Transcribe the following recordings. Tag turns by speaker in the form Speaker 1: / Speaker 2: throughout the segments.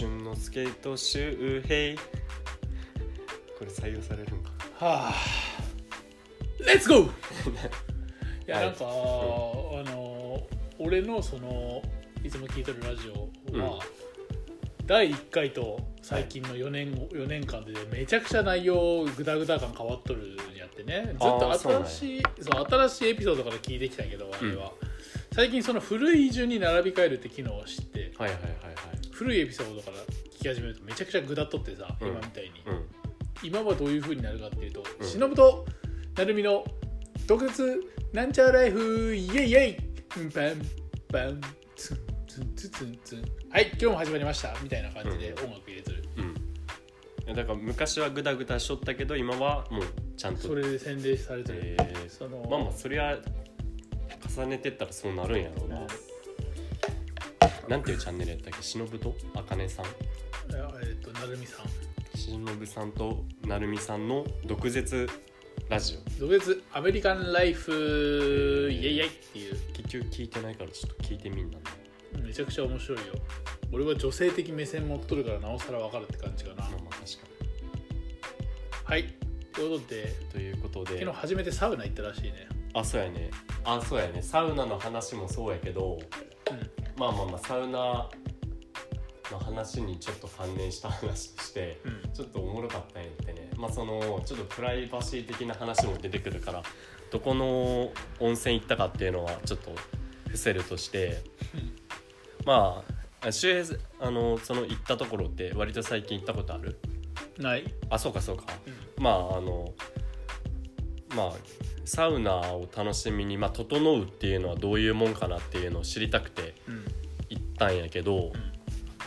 Speaker 1: 春のスケート周平これ採用されるんか。
Speaker 2: はあ。レッツゴーいや
Speaker 1: はい。
Speaker 2: なんか、あの俺のそのいつも聞いてるラジオは、第1回と最近の4年,、4年間でめちゃくちゃ内容グダグダ感変わっとるんやってね。ずっと新しいそう新しいエピソードから聞いてきたけどあれは、最近その古い順に並び替えるって機能を知って。
Speaker 1: はいはいはいはい
Speaker 2: 古いエピソードから聞き始めるとめちゃくちゃグダっとってさ、
Speaker 1: うん。
Speaker 2: 今みたいに、
Speaker 1: うん。
Speaker 2: 今はどういう風になるかっていうと、
Speaker 1: うん。
Speaker 2: 忍と成海の特別なんちゃらライフイエイイエイパンパンツンツンツンツンツン。はい今日も始まりましたみたいな感じで
Speaker 1: う
Speaker 2: 音楽入れてる、
Speaker 1: うん。だから昔はグダグダしとったけど今はもうちゃんと
Speaker 2: それで洗礼されてる、
Speaker 1: えー。
Speaker 2: その
Speaker 1: まあまあそりゃ重ねてったらそうなるんやろうな、なんていうチャンネルやったっけ？忍とあかねさん。
Speaker 2: えっ、と成海さん。
Speaker 1: 忍さんとなるみさんの毒舌ラジオ。
Speaker 2: 特別アメリカンライフイエイイエイっていう。
Speaker 1: 結局聞いてないからちょっと聞いてみんな。
Speaker 2: めちゃくちゃ面白いよ。俺は女性的目線持っとるからなおさら分かるって感じかな、
Speaker 1: まあまあ確か
Speaker 2: はいということで
Speaker 1: にということで。
Speaker 2: 昨日初めてサウナ行ったらしいね。
Speaker 1: あそうやね。あそうやね。サウナの話もそうやけど
Speaker 2: うん
Speaker 1: まあまあまあサウナの話にちょっと関連した話として
Speaker 2: うん。
Speaker 1: ちょっとおもろかったんやってね。まあそのちょっとプライバシー的な話も出てくるからどこの温泉行ったかっていうのはちょっと伏せるとしてまあ周平あのその行ったところって割と最近行ったことある？
Speaker 2: ない、
Speaker 1: あそうかそうか。
Speaker 2: うん。
Speaker 1: まああのまあサウナを楽しみに、まあ、整うっていうのはどういうもんかなっていうのを知りたくて
Speaker 2: うん。
Speaker 1: 行ったんやけど、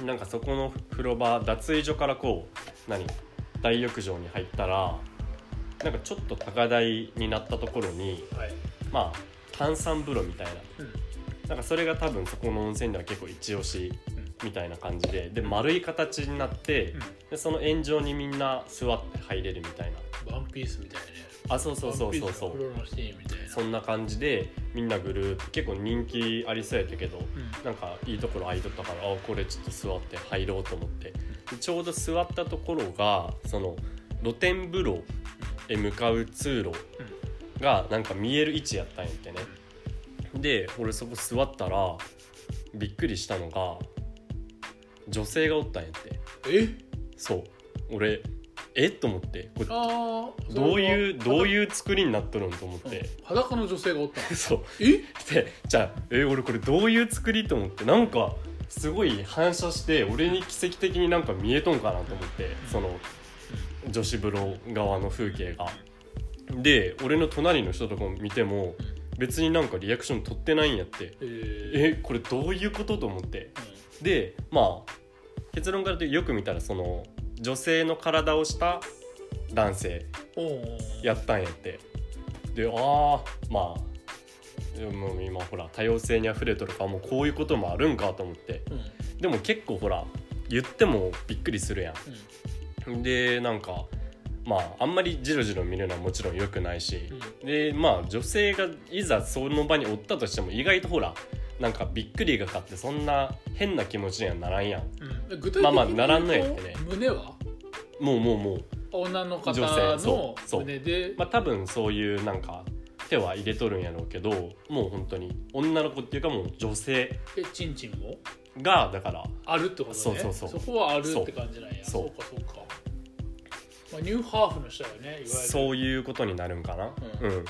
Speaker 1: なんかそこの風呂場脱衣所からこう何？大浴場に入ったらなんかちょっと高台になったところに
Speaker 2: はい。
Speaker 1: まあ炭酸風呂みたいな。
Speaker 2: うん。
Speaker 1: なんかそれが多分そこの温泉では結構一押しみたいな感じでで丸い形になって、でその円状にみんな座って入れるみたいな
Speaker 2: ワンピースみたいなね
Speaker 1: あそうそうそうそう。そうそんな感じでみんなぐるーっと結構人気ありそうやったけど
Speaker 2: うん。
Speaker 1: なんかいいところ空いとったからあこれちょっと座って入ろうと思って。でちょうど座ったところがその露天風呂へ向かう通路がなんか見える位置やったんやってね。で俺そこ座ったらびっくりしたのが女性がおったんやって。
Speaker 2: え？
Speaker 1: そう。俺え？っと思って。これ
Speaker 2: ああ
Speaker 1: どういうどう
Speaker 2: う
Speaker 1: いう作りになっとるんと思って、
Speaker 2: 裸の女性がおったの？
Speaker 1: そう。
Speaker 2: え？
Speaker 1: でじゃあえ俺これどういう作りと思って。なんかすごい反射して俺に奇跡的になんか見えとんかなと思って。その女子風呂側の風景が。で俺の隣の人とか見ても別になんかリアクション取ってないんやって。
Speaker 2: えー。
Speaker 1: えこれどういうことと思って。でまあ結論から言うとよく見たらその女性の体をした男性やったんやって。でああまあでも今ほら多様性にあふれとるからもうこういうこともあるんかと思って。
Speaker 2: うん。うん
Speaker 1: でも結構ほら言ってもびっくりするやん。でなんかまああんまりジロジロ見るのはもちろん良くないし。でまあ女性がいざその場におったとしても意外とほらなんかびっくりがかってそんな変な気持ちにはならんやん。
Speaker 2: うん。具体的に
Speaker 1: まあまあならんのやってね。
Speaker 2: 胸は？
Speaker 1: もうもうもう。
Speaker 2: 女の方
Speaker 1: 女性
Speaker 2: の
Speaker 1: そうそう。
Speaker 2: 胸で？
Speaker 1: まあ多分そういうなんか手は入れとるんやろうけどもう本当に女の子っていうかもう女性
Speaker 2: えチンチンも
Speaker 1: がだから
Speaker 2: あるってことね。
Speaker 1: そうそうそう。
Speaker 2: こはあるって感じなんや。
Speaker 1: そ
Speaker 2: そう。うかそうか、まあ、ニューハーフの人だよねいわゆる。
Speaker 1: そういうことになるんかな。
Speaker 2: う
Speaker 1: うんん、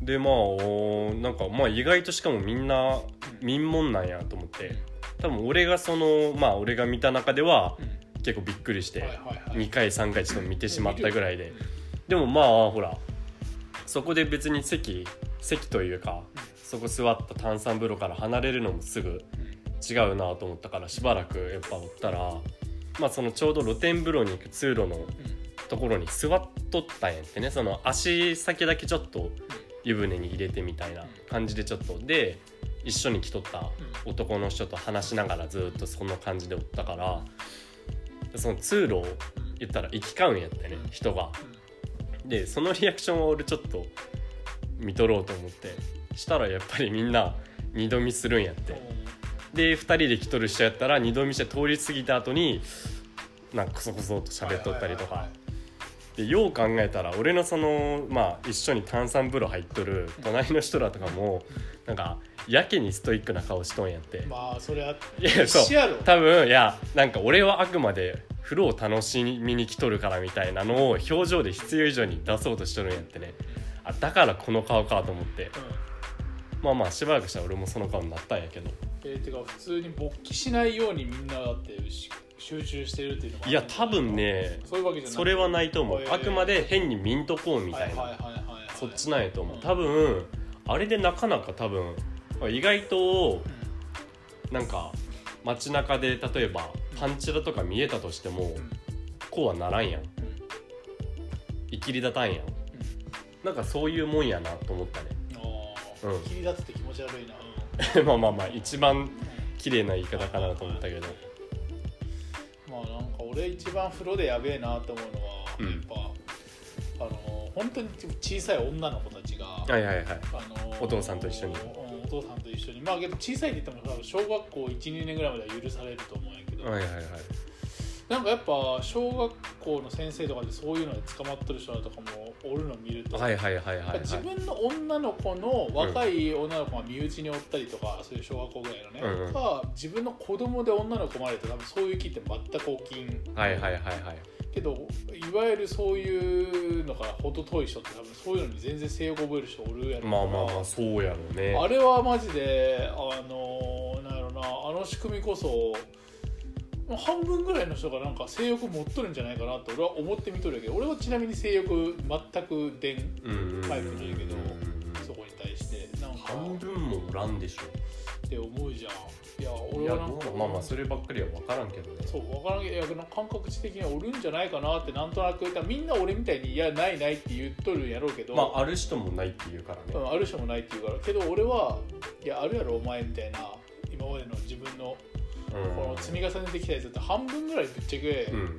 Speaker 1: でまあおーなんかまあ意外としかもみんな民門なんやと思って多分俺がそのまあ俺が見た中では
Speaker 2: うん。
Speaker 1: 結構びっくりして
Speaker 2: はいはいはい。
Speaker 1: 2回3回ちょっと見てしまったぐらいで。
Speaker 2: うん。
Speaker 1: でもまあほらそこで別に席席というかそこ座った炭酸風呂から離れるのもすぐ違うなと思ったからしばらくやっぱおったらまあそのちょうど露天風呂に行く通路のところに座っとったんやってね。その足先だけちょっと湯船に入れてみたいな感じでちょっとで一緒に来とった男の人と話しながらずっとそんな感じでおったからその通路を言ったら行き交うんやってね人が。でそのリアクションを俺ちょっと見とろうと思ってしたらやっぱりみんな二度見するんやって。で2人で来とる人やったら二度見して通り過ぎた後になんかこそこそと喋っとったりとかでよう考えたら俺のそのまあ一緒に炭酸風呂入っとる隣の人らとかもなんかやけにストイックな顔しとんやって。
Speaker 2: まあそれはい
Speaker 1: やそう。多分いやなんか俺はあくまで風呂を楽しみに来とるからみたいなのを表情で必要以上に出そうとしとるんやってね。あだからこの顔かと思って。
Speaker 2: うん
Speaker 1: まあまあしばらくしたら俺もその顔になったんやけど。
Speaker 2: えー、てか普通に勃起しないようにみんなだってし集中してるっていうのも
Speaker 1: いや多分ね
Speaker 2: そういうわけじゃない。
Speaker 1: それはないと思う。
Speaker 2: へー。
Speaker 1: あくまで変に見んとこうみたいな。
Speaker 2: はいはいはいはいはい
Speaker 1: そっちなんやと思う。
Speaker 2: うん。
Speaker 1: 多分あれでなかなか多分意外と
Speaker 2: う
Speaker 1: なんか街中で例えばパンチラとか見えたとしても
Speaker 2: んうん。
Speaker 1: こうはならんやん。いきり立たんやん。なんかそういうもんやなと思ったねうん。
Speaker 2: 切り立つって気持ち悪いな、う ん
Speaker 1: まあまあまあ一番綺麗な言い方かなと思ったけど。
Speaker 2: まあなんか俺一番風呂でやべえなと思うのは、
Speaker 1: うん。
Speaker 2: やっぱあの本当に小さい女の子たちが、
Speaker 1: はいはいはい。
Speaker 2: あの
Speaker 1: お父さんと一緒に。
Speaker 2: うんお父さんと一緒に。まあけど小さいって言っても多分小学校12年ぐらいまでは許されると思うんやけど、
Speaker 1: はいはいはい
Speaker 2: なんかやっぱ小学校の先生とかでそういうので捕まってる人とかもおるの見ると、
Speaker 1: はいはいはいはいはい。
Speaker 2: 自分の女の子の若い女の子が身内におったりとか、そういう小学校ぐらいのね、
Speaker 1: うんうん。
Speaker 2: が自分の子供で女の子生まれて多分そういう気って全く起きん
Speaker 1: はいはいはいはい
Speaker 2: けどいわゆるそういうのから程遠い人って多分そういうのに全然性欲覚える人おるやろ
Speaker 1: まあまあまあそうやろうね。
Speaker 2: あれはマジであのなんやろなあの仕組みこそ半分ぐらいの人がなんか性欲持っとるんじゃないかなって俺は思ってみとるけど俺はちなみに性欲全く出んタイプなんやけど
Speaker 1: うん
Speaker 2: そこに対してなんか
Speaker 1: 半分もおらんでしょ。
Speaker 2: って思うじゃん。いや
Speaker 1: い
Speaker 2: 俺はなんか
Speaker 1: まあまあそればっかりは分からんけどね。
Speaker 2: そう分からんけどいや感覚値的にはおるんじゃないかなってなんとなくみんな俺みたいにいやないないって言っとるんやろうけど、
Speaker 1: まあある人もないっていうからね。
Speaker 2: うん、ある人もないって言うからけど俺はいやあるやろお前みたいな今までの自分のこの積み重ねてきたやつって半分ぐらいぶっちゃけ、
Speaker 1: うん。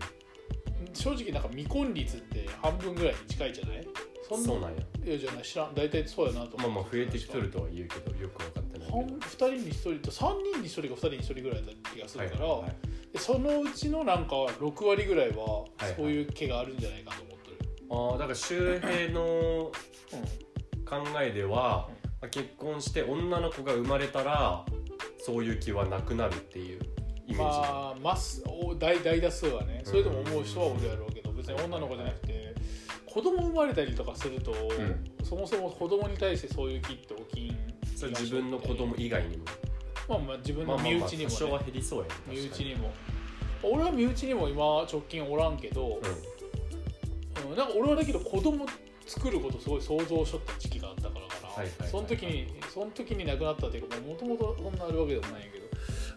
Speaker 2: 正直なんか未婚率って半分ぐらいに近いじゃない？そんな
Speaker 1: そうなんや。
Speaker 2: いやじゃない知らん。大体そうやなと
Speaker 1: まあ
Speaker 2: 思
Speaker 1: まあ増えてきとるとは言うけどよく分かってないけど。
Speaker 2: 半2人に1人と3人に1人か2人に1人ぐらいだった気がするから、
Speaker 1: はいはいはい。
Speaker 2: でそのうちのなんか6割ぐらいは
Speaker 1: はい
Speaker 2: そういう毛があるんじゃないかと思ってる、
Speaker 1: ああだから周平の考えでは、まあ結婚して女の子が生まれたらそういう気はなくなるっていうイメージ、
Speaker 2: まあマスお大大多数はねそれでも思う人はおるやろうけど別に女の子じゃなくて子供生まれたりとかすると、そもそも子供に対してそういう気って起きん
Speaker 1: それ自分の子供以外にも。
Speaker 2: まあまあ自分の
Speaker 1: まあまあまあ
Speaker 2: 身内にも、ね
Speaker 1: 多少は減りそうやね
Speaker 2: 身内にも。俺は身内にも今直近おらんけど、うんなんか俺はだけど子供作ることすごい想像しとった時期があった
Speaker 1: はいはい
Speaker 2: その時にその時に亡くなったっていうかもともとそんなあるわけでもないんやけど。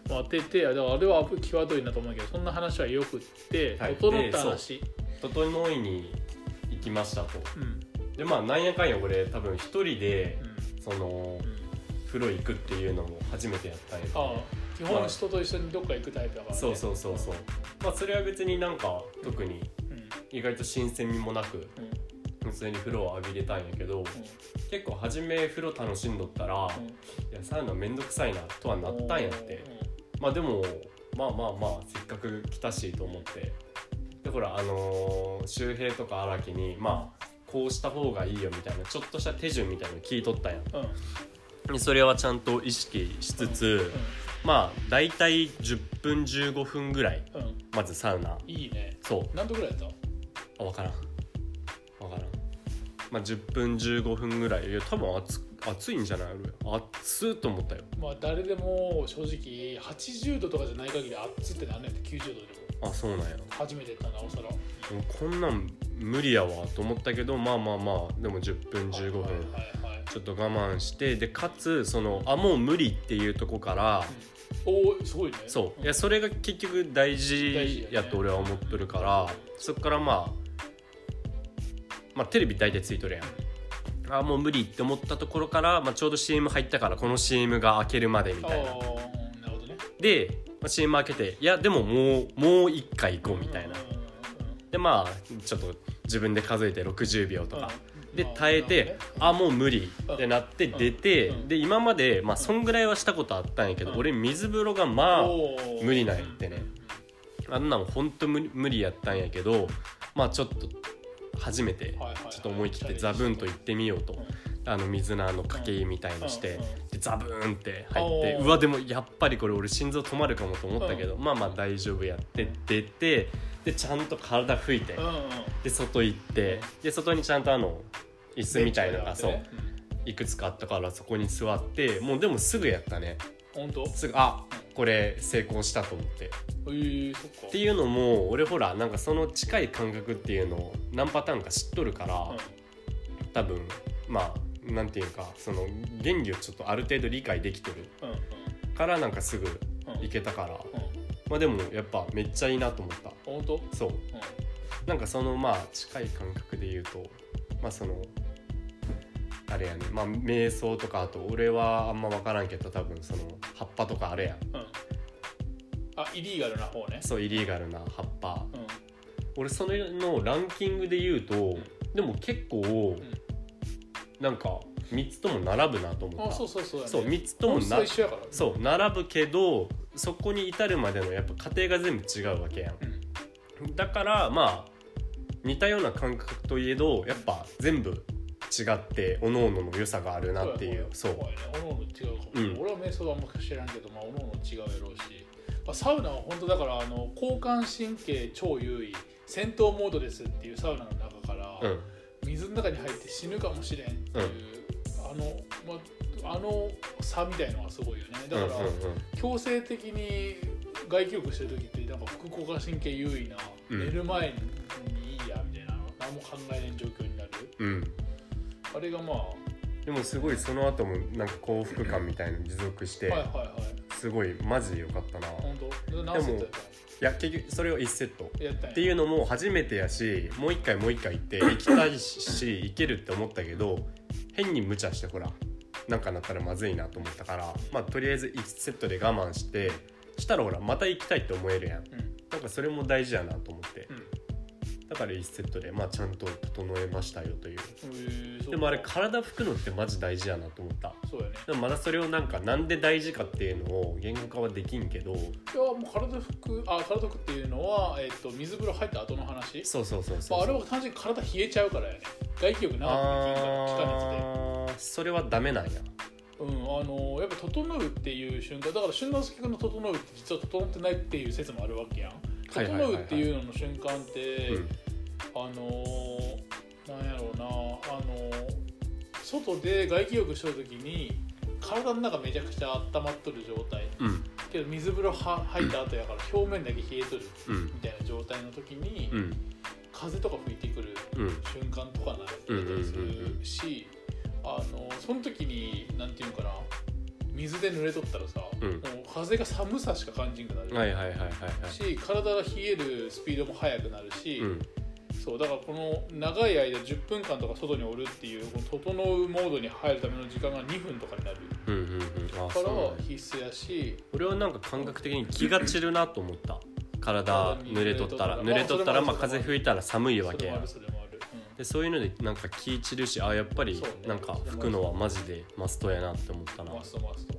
Speaker 2: まあててだからあれは際どいなと思うけどそんな話はよくって、
Speaker 1: はい。
Speaker 2: 整った話。
Speaker 1: う。ん整いに行きましたと。
Speaker 2: うん。
Speaker 1: でまあなんやかんや俺多分一人で
Speaker 2: うん。
Speaker 1: その
Speaker 2: うん。
Speaker 1: 風呂行くっていうのも初めてやったんやけど。
Speaker 2: ああ。基本人と一緒にどっか行くタイプだから、ね、
Speaker 1: そうそうそうそう。まあそれは別になんか特に
Speaker 2: うん。
Speaker 1: 意外と新鮮味もなく
Speaker 2: うん
Speaker 1: 普通に風呂を浴びれたんやけど結構初め風呂楽しんどったら
Speaker 2: うん。
Speaker 1: いやサウナめんどくさいなとはなったんやって。まあでもまあまあまあせっかく来たしと思って。でほらあのー周平とか荒木にまあこうした方がいいよみたいなちょっとした手順みたいなの聞いとったんや。
Speaker 2: うん。
Speaker 1: それはちゃんと意識しつつ、まあ大体10分15分ぐらい
Speaker 2: うん。うん
Speaker 1: まずサウナ。
Speaker 2: いいね。
Speaker 1: そう。
Speaker 2: 何度ぐらいやった？
Speaker 1: あ分からん。分からんまあ10分15分ぐらいいや多分暑暑いんじゃない？俺暑っと思ったよ。
Speaker 2: まあ誰でも正直80度とかじゃない限り熱ってなんねんって90度でも。
Speaker 1: あそうなんや。
Speaker 2: 初めてやったなおさら
Speaker 1: こんなん無理やわと思ったけどまあまあまあでも10分15分
Speaker 2: はいはいはい
Speaker 1: ちょっと我慢してでかつそのあもう無理っていうとこから
Speaker 2: おおすごいね。
Speaker 1: そう。い
Speaker 2: ん
Speaker 1: やそれが結局大事やと俺は思っとるからそこからまあまあテレビ大体ついとるやん。あもう無理って思ったところから、まあ、ちょうど CM 入ったからこの CM が開けるまでみたいな。
Speaker 2: なるほどね。
Speaker 1: で、まあ、CM 開けていやでももうもう一回行こうみたいな。でまあちょっと自分で数えて60秒とか。で
Speaker 2: まあ
Speaker 1: 耐えてあもう無理ってなって
Speaker 2: うん。
Speaker 1: 出て
Speaker 2: うん。
Speaker 1: で今までまあそんぐらいはしたことあったんやけど
Speaker 2: うん。
Speaker 1: 俺水風呂がまあ無理なんやってね。あんなんほんと無理無理やったんやけどまあちょっと初めてちょっと思い切ってザブンと行ってみようと。
Speaker 2: うん
Speaker 1: あの水のあのかけ湯みたいのしてでザブーンって入ってうわでもやっぱりこれ俺心臓止まるかもと思ったけどまあまあ大丈夫やって出てでちゃんと体拭いてで外行ってで外にちゃんとあの椅子みたいのがそういくつかあったからそこに座ってもうでもすぐやったね。
Speaker 2: うん本当？
Speaker 1: すぐあこれ成功したと思って。
Speaker 2: えー、そっか。
Speaker 1: っていうのも俺ほらなんかその近い感覚っていうのを何パターンか知っとるから多分まあなんていうかその原理をちょっとある程度理解できてる
Speaker 2: うんうん。
Speaker 1: からなんかすぐ
Speaker 2: うん。
Speaker 1: いけたから。
Speaker 2: うん。
Speaker 1: まあでもやっぱめっちゃいいなと思った。
Speaker 2: 本当？
Speaker 1: そう。
Speaker 2: うん。
Speaker 1: なんかそのまあ近い感覚で言うとまあそのあれやね。まあ瞑想とかあと俺はあんま分からんけど多分その葉っぱとかあれや。ん
Speaker 2: うん。あイリーガルな方ね。
Speaker 1: そうイリーガルな葉っぱ。
Speaker 2: うん。
Speaker 1: 俺それのランキングで言うとでも結構なんか3つとも並ぶなと思った。
Speaker 2: あそうそうそうだね。
Speaker 1: そう3つとも
Speaker 2: 本質
Speaker 1: な
Speaker 2: は一緒やから
Speaker 1: そう並ぶけどそこに至るまでのやっぱ過程が全部違うわけやん。
Speaker 2: うん。
Speaker 1: だからまあ似たような感覚といえどやっぱ全部違って各々の良さがあるなっていう。そう
Speaker 2: そう。やねおのおの違うかも、
Speaker 1: うん。
Speaker 2: 俺は瞑想はあんま知らんけどまあおのおの違うやろうし、まあ、サウナは本当だからあの交感神経超優位戦闘モードですっていうサウナの中から、
Speaker 1: うん。
Speaker 2: 水の中に入って死ぬかもしれんっていう、あの、まあ、あの差みたいのがすごいよね。だから、
Speaker 1: うんうんうん。
Speaker 2: 強制的に外気浴してる時ってなんか副交感神経優位な、
Speaker 1: うん。
Speaker 2: 寝る前にいいやみたいな何も考えない状況になる。
Speaker 1: うん
Speaker 2: あれがまあ
Speaker 1: でもすごいその後もなんか幸福感みたいの持続して
Speaker 2: はいはいはい。
Speaker 1: すごいマジでよかったな。い
Speaker 2: 本当？何セットや
Speaker 1: 結局それを1セット。
Speaker 2: っ
Speaker 1: ていうのも初めてやしもう一回もう一回行って行きたいし行けるって思ったけど変に無茶してほらなんかなったらまずいなと思ったからまあとりあえず1セットで我慢してしたらほらまた行きたいって思えるやん。
Speaker 2: うん。
Speaker 1: なんかそれも大事やなと思って。
Speaker 2: うん
Speaker 1: だから1セットでまあちゃんと整えましたよという。
Speaker 2: えー
Speaker 1: でもあれ体拭くのってマジ大事やなと思った。
Speaker 2: そうやね。
Speaker 1: でもまだそれをなんかなんで大事かっていうのを言語化はできんけど。
Speaker 2: いやもう体拭くあ体拭くっていうのは、えっと水風呂入った後の話。
Speaker 1: そうそうそう
Speaker 2: ま
Speaker 1: そう。
Speaker 2: あ、あれは単純に体冷えちゃうからやね外気浴長くできんから気化熱で
Speaker 1: それはダメなんや。
Speaker 2: うん、あのやっぱ整うっていう瞬間だから俊之介君の整うって実は整ってないっていう説もあるわけやん整うっていうのの瞬間って、
Speaker 1: うん。
Speaker 2: あのなんやろうなあの外で外気浴しとる時に体の中めちゃくちゃ温まっとる状態。
Speaker 1: うん。
Speaker 2: けど水風呂は入った後やから表面だけ冷えとる
Speaker 1: うん。
Speaker 2: みたいな状態の時に、
Speaker 1: うん。
Speaker 2: 風とか吹いてくる
Speaker 1: うん。
Speaker 2: 瞬間とかなったりするしあのその時になんていうのかな水で濡れとったらさ、
Speaker 1: うん。
Speaker 2: もう風が寒さしか感じんくなる、
Speaker 1: はいはいはいはいはい。
Speaker 2: し体が冷えるスピードも速くなるし、
Speaker 1: うん。
Speaker 2: そうだからこの長い間10分間とか外におるっていうこの整うモードに入るための時間が2分とかになる。
Speaker 1: うんうんうん。あ
Speaker 2: から必須やし。
Speaker 1: 俺はなんか感覚的に気が散るなと思った。体濡れとったら濡れとったら。まあ風吹いたら寒いわけや。ん
Speaker 2: それも
Speaker 1: でそういうのでなんか気散るしあやっぱりなんか吹くのはマジでマストやなって思ったな。
Speaker 2: マストマスト。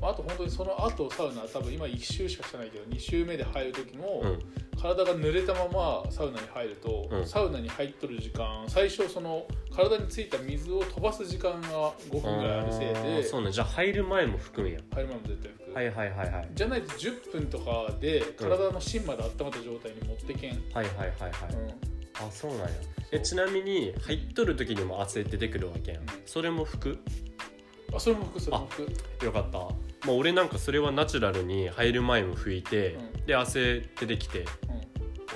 Speaker 2: まああと本当にその後サウナ多分今1周しかしてないけど2周目で入る時も、
Speaker 1: うん。
Speaker 2: 体が濡れたままサウナに入ると、
Speaker 1: うん。
Speaker 2: サウナに入っとる時間最初その体についた水を飛ばす時間が5分ぐらいあるせいで
Speaker 1: そうね。じゃあ入る前も吹くん。や
Speaker 2: 入る前も絶対拭く、
Speaker 1: はいはいはいはい。
Speaker 2: じゃないと10分とかで体の芯まで温まった状態に持ってけん、うん
Speaker 1: はいはいはい。はいあそうなんや。えちなみに入っとる時にも汗出てくるわけやん。
Speaker 2: うん。
Speaker 1: それも拭く
Speaker 2: あそれも拭くそれも拭く
Speaker 1: よかった、まあ、俺なんかそれはナチュラルに入る前も拭いて、
Speaker 2: う
Speaker 1: で汗出てきて
Speaker 2: う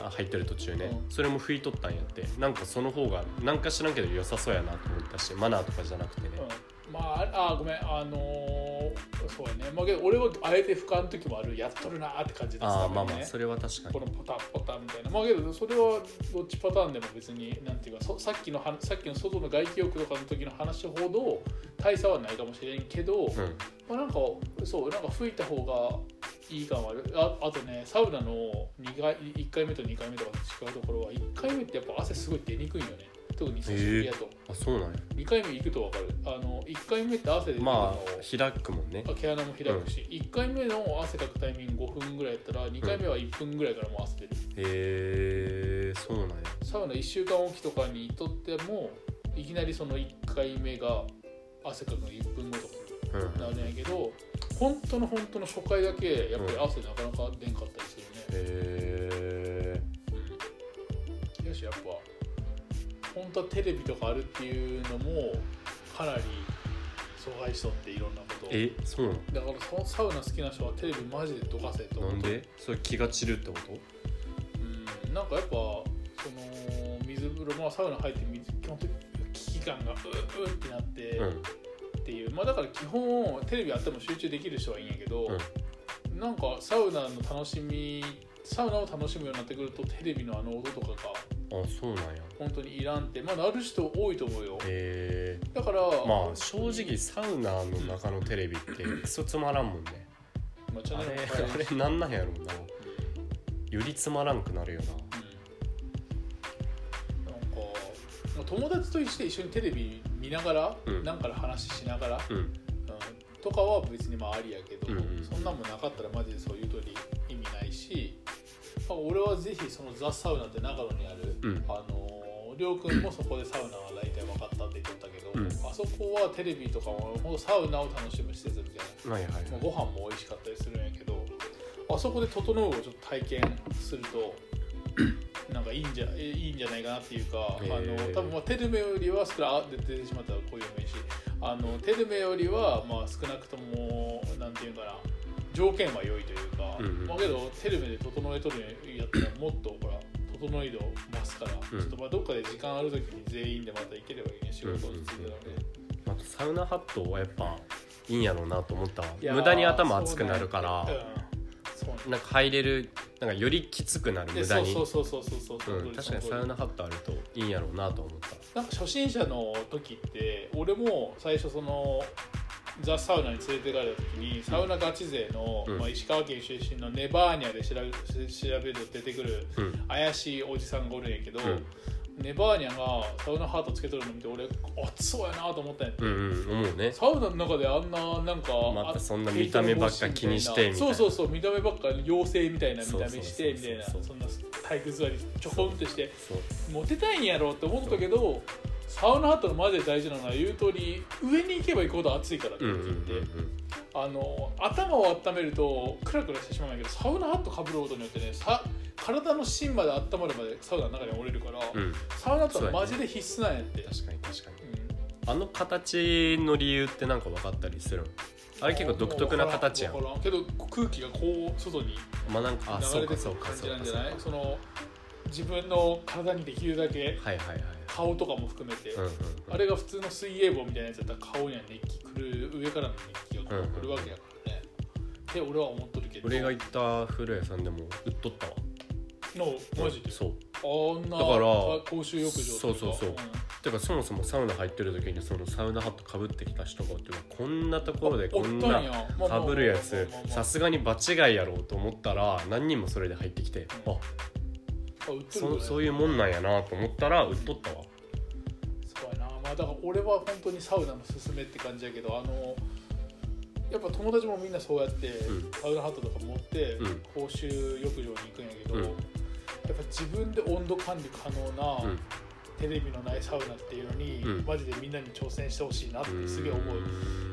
Speaker 2: ん。
Speaker 1: あ入ってる途中ね、
Speaker 2: うん。
Speaker 1: それも拭いとったんやって。なんかその方がなんか知らんけど良さそうやなと思ったしマナーとかじゃなくてね、
Speaker 2: うん、まああごめんあのーそうやね。まあけど俺はあえて俯瞰の時もあるやっとるなーって感じです
Speaker 1: あ
Speaker 2: ね
Speaker 1: まあまあそれは確かに。
Speaker 2: このパタンパタンみたいな。まあけどそれはどっちパターンでも別になんていうかそさっきのはさっきの外の外気浴とかの時の話ほど大差はないかもしれんけど、
Speaker 1: うん。
Speaker 2: まあ、なんかそうなんか吹いた方がいい感はある。ああとねサウナの2回1回目と2回目とか違うところは1回目ってやっぱ汗すごい出にくいよね特に久しぶりやと、
Speaker 1: あそうなんや。
Speaker 2: 2回目行くと分かる。あの1回目って汗で
Speaker 1: まあ開くもんね。
Speaker 2: 毛穴も開くし、1回目の汗かくタイミング5分ぐらいやったら2回目は1分ぐらいからもう汗出る、
Speaker 1: へえそうなんや。
Speaker 2: サウナ1週間おきとかにとってもいきなりその1回目が汗かくの1分後とか
Speaker 1: うん。
Speaker 2: なるんやけど本当の本当の初回だけやっぱり汗なかなか出んかったりするね、
Speaker 1: へえ
Speaker 2: やしやっぱ本当はテレビとかあるっていうのもかなり阻害しとっていろんなことを。
Speaker 1: えそうな
Speaker 2: だからそのサウナ好きな人はテレビマジでどかせと
Speaker 1: なんで？それ気が散るってこ
Speaker 2: うんなんかやっぱその水風呂まあサウナ入って水基本的に危機感がううってなって、
Speaker 1: とうん。
Speaker 2: っていう。まあだから基本テレビあっても集中できる人はいいんやけど、なんかサウナの楽しみサウナを楽しむようになってくるとテレビのあの音とかが
Speaker 1: あそうなんや。
Speaker 2: 本当にいらんってまあなる人多いと思うよ。
Speaker 1: へえ。
Speaker 2: だから
Speaker 1: まあ正直サウナの中のテレビってクソつまらんもんね。
Speaker 2: まあ、チャ
Speaker 1: あれ
Speaker 2: ンネルも変え
Speaker 1: あれなんなんやろうな。よりつまらんくなるよな。
Speaker 2: うん。なんか、まあ、友達として一緒にテレビ見ながら、
Speaker 1: うん。
Speaker 2: なんかの話しながら、
Speaker 1: うん。
Speaker 2: うん。とかは別にまあありやけど、
Speaker 1: うんうん。
Speaker 2: そんなんもなかったらマジでそういう通り意味ないし、まあ、俺はぜひそのザ・サウナって長野にある、
Speaker 1: うん。
Speaker 2: あのーりょうくんもそこでサウナは大体分かったって言っとったけど、
Speaker 1: うん。
Speaker 2: あそこはテレビとかもほんとサウナを楽しむ施設みたいな
Speaker 1: はいはいはい。
Speaker 2: まあご飯も美味しかったりするんやけどあそこで「整う」をちょっと体験すると なんかいいんじゃいいんじゃないかなっていうか、
Speaker 1: へー。
Speaker 2: あの多分まあテルメよりは少なあ出てしまったらこういう名詞あのテルメよりはまあ少なくともなんていうかな条件は良いというか、
Speaker 1: うんうん。
Speaker 2: まあけどテルメで整えとるんやったらもっとほら整い度増すから、
Speaker 1: うん。
Speaker 2: ちょっとまあどっかで時間ある時に全員でまた行ければいいね仕事を続けたので。
Speaker 1: あとサウナハットはやっぱいいんやろうなと思った。無駄に頭熱くなるから
Speaker 2: そうなん
Speaker 1: か入れるなんかよりきつくなる
Speaker 2: で
Speaker 1: 無駄に。
Speaker 2: そうそうそうそうそうそう、
Speaker 1: うん、確かにサウナハットあるといいんやろうなと思った
Speaker 2: なんか初心者の時って俺も最初そのザ・サウナに連れてかれた時にサウナガチ勢の、
Speaker 1: うん。
Speaker 2: まあ、石川県出身のネバーニャで調べ調べると出てくる
Speaker 1: うん。
Speaker 2: 怪しいおじさんがおるんやけど、
Speaker 1: うん。
Speaker 2: ネバーニャがサウナハートつけとるの見て俺熱そうやなと思ったんやって、
Speaker 1: うんうんね。
Speaker 2: サウナの中であんななんか
Speaker 1: またそんな見た目ばっか気にしてみたいな。
Speaker 2: そうそうそう見た目ばっか妖精みたいな見た目してみ
Speaker 1: そう
Speaker 2: たいな
Speaker 1: そうそう。そう
Speaker 2: そんな体育座りちょこんとして
Speaker 1: そう
Speaker 2: モテたいんやろって思ったけどサウナハットのマジで大事なのは言う通り上に行けば行くほど暑いからって
Speaker 1: うんうん
Speaker 2: 言って、
Speaker 1: うん。
Speaker 2: あの頭を温めるとクラクラしてしまうんやけどサウナハットかぶることによってねさ体の芯まで温まるまでサウナの中に折れるから、
Speaker 1: うん。うん
Speaker 2: サウナハットはマジで必須なんやって、
Speaker 1: 確かに確かに。
Speaker 2: うん。
Speaker 1: あの形の理由ってなんか分かったりするんあれ結構独特な形やん。
Speaker 2: けど空気がこう外に
Speaker 1: まあなんかあ
Speaker 2: 流
Speaker 1: そうか
Speaker 2: れてくる感じなんじゃない？その自分の体にできるだけ
Speaker 1: はいはいはい
Speaker 2: 顔とかも含めて、
Speaker 1: うんうんうん。
Speaker 2: あれが普通の水泳帽みたいなやつだったら顔には熱気くる上からの熱気がくるわけやからね、って俺は思っとるけど。
Speaker 1: 俺が行った風呂屋さんでも売っとったわ。
Speaker 2: のマジで？
Speaker 1: そう。
Speaker 2: あんな
Speaker 1: だから
Speaker 2: 公衆浴場とか。
Speaker 1: そうそうそう。てかそもそもサウナ入ってる時にそのサウナハットかぶってきた人がおってこんなところでこんなかぶるやつさすがに場違いやろうと思ったら何人もそれで入ってきて
Speaker 2: うん。
Speaker 1: あそそう
Speaker 2: いう
Speaker 1: もんなんやなと思ったら売っとったわ。
Speaker 2: そうやな。まあだから俺は本当にサウナのすすめって感じやけどあのやっぱ友達もみんなそうやって、
Speaker 1: うん。
Speaker 2: サウナハットとか持って、
Speaker 1: うん。
Speaker 2: 公衆浴場に行くんやけど、
Speaker 1: うん。
Speaker 2: やっぱ自分で温度管理可能な、
Speaker 1: うん。
Speaker 2: テレビのないサウナっていうのに、
Speaker 1: うん。
Speaker 2: マジでみんなに挑戦してほしいなってすげえ思う。
Speaker 1: ん。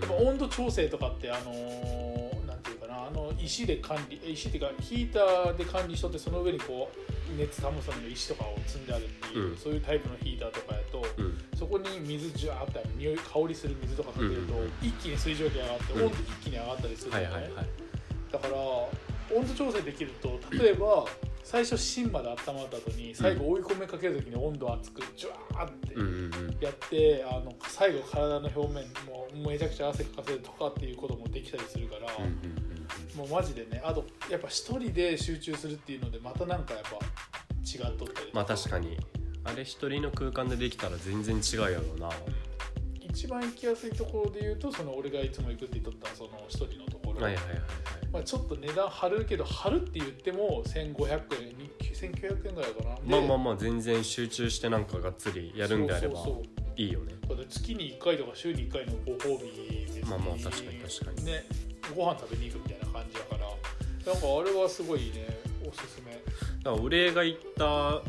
Speaker 2: やっぱ温度調整とかってあのーなんていうかなあの石で管理石っていうかヒーターで管理しとってその上にこう熱保つための石とかを積んであるっていう、
Speaker 1: うん。
Speaker 2: そういうタイプのヒーターとかやと、
Speaker 1: うん。
Speaker 2: そこに水ジュワーって匂い香りする水とかかけると、
Speaker 1: うん
Speaker 2: 一気に水蒸気が上がって、
Speaker 1: うん。
Speaker 2: 温度一気に上がったりするよね、
Speaker 1: はいはいはい。
Speaker 2: だから温度調整できると例えば最初芯まで温まった後に最後追い込めかける時に温度熱くジュワーってやってあの最後体の表面もうめちゃくちゃ汗かかせるとかっていうこともできたりするから、
Speaker 1: うんうん
Speaker 2: もうマジでねあとやっぱ一人で集中するっていうのでまたなんかやっぱ違っとったり
Speaker 1: まあ確かに。あれ一人の空間でできたら全然違うやろうな。
Speaker 2: 一番行きやすいところで言うとその俺がいつも行くって言っとったその一人のところ、
Speaker 1: はいはいはいはい
Speaker 2: まあ、ちょっと値段張るけど張るって言っても1500円に1900円ぐらいかな。
Speaker 1: まあまあ
Speaker 2: あ
Speaker 1: まあ全然集中してなんかがっつりやるんであればいいよね。
Speaker 2: 月に1回とか週に1回のご褒美別に
Speaker 1: まあまあ確かに確かに。
Speaker 2: ねご飯食べに行くみたいな感じやから。なんかあれはすごいね。おすすめ。
Speaker 1: だから俺が行った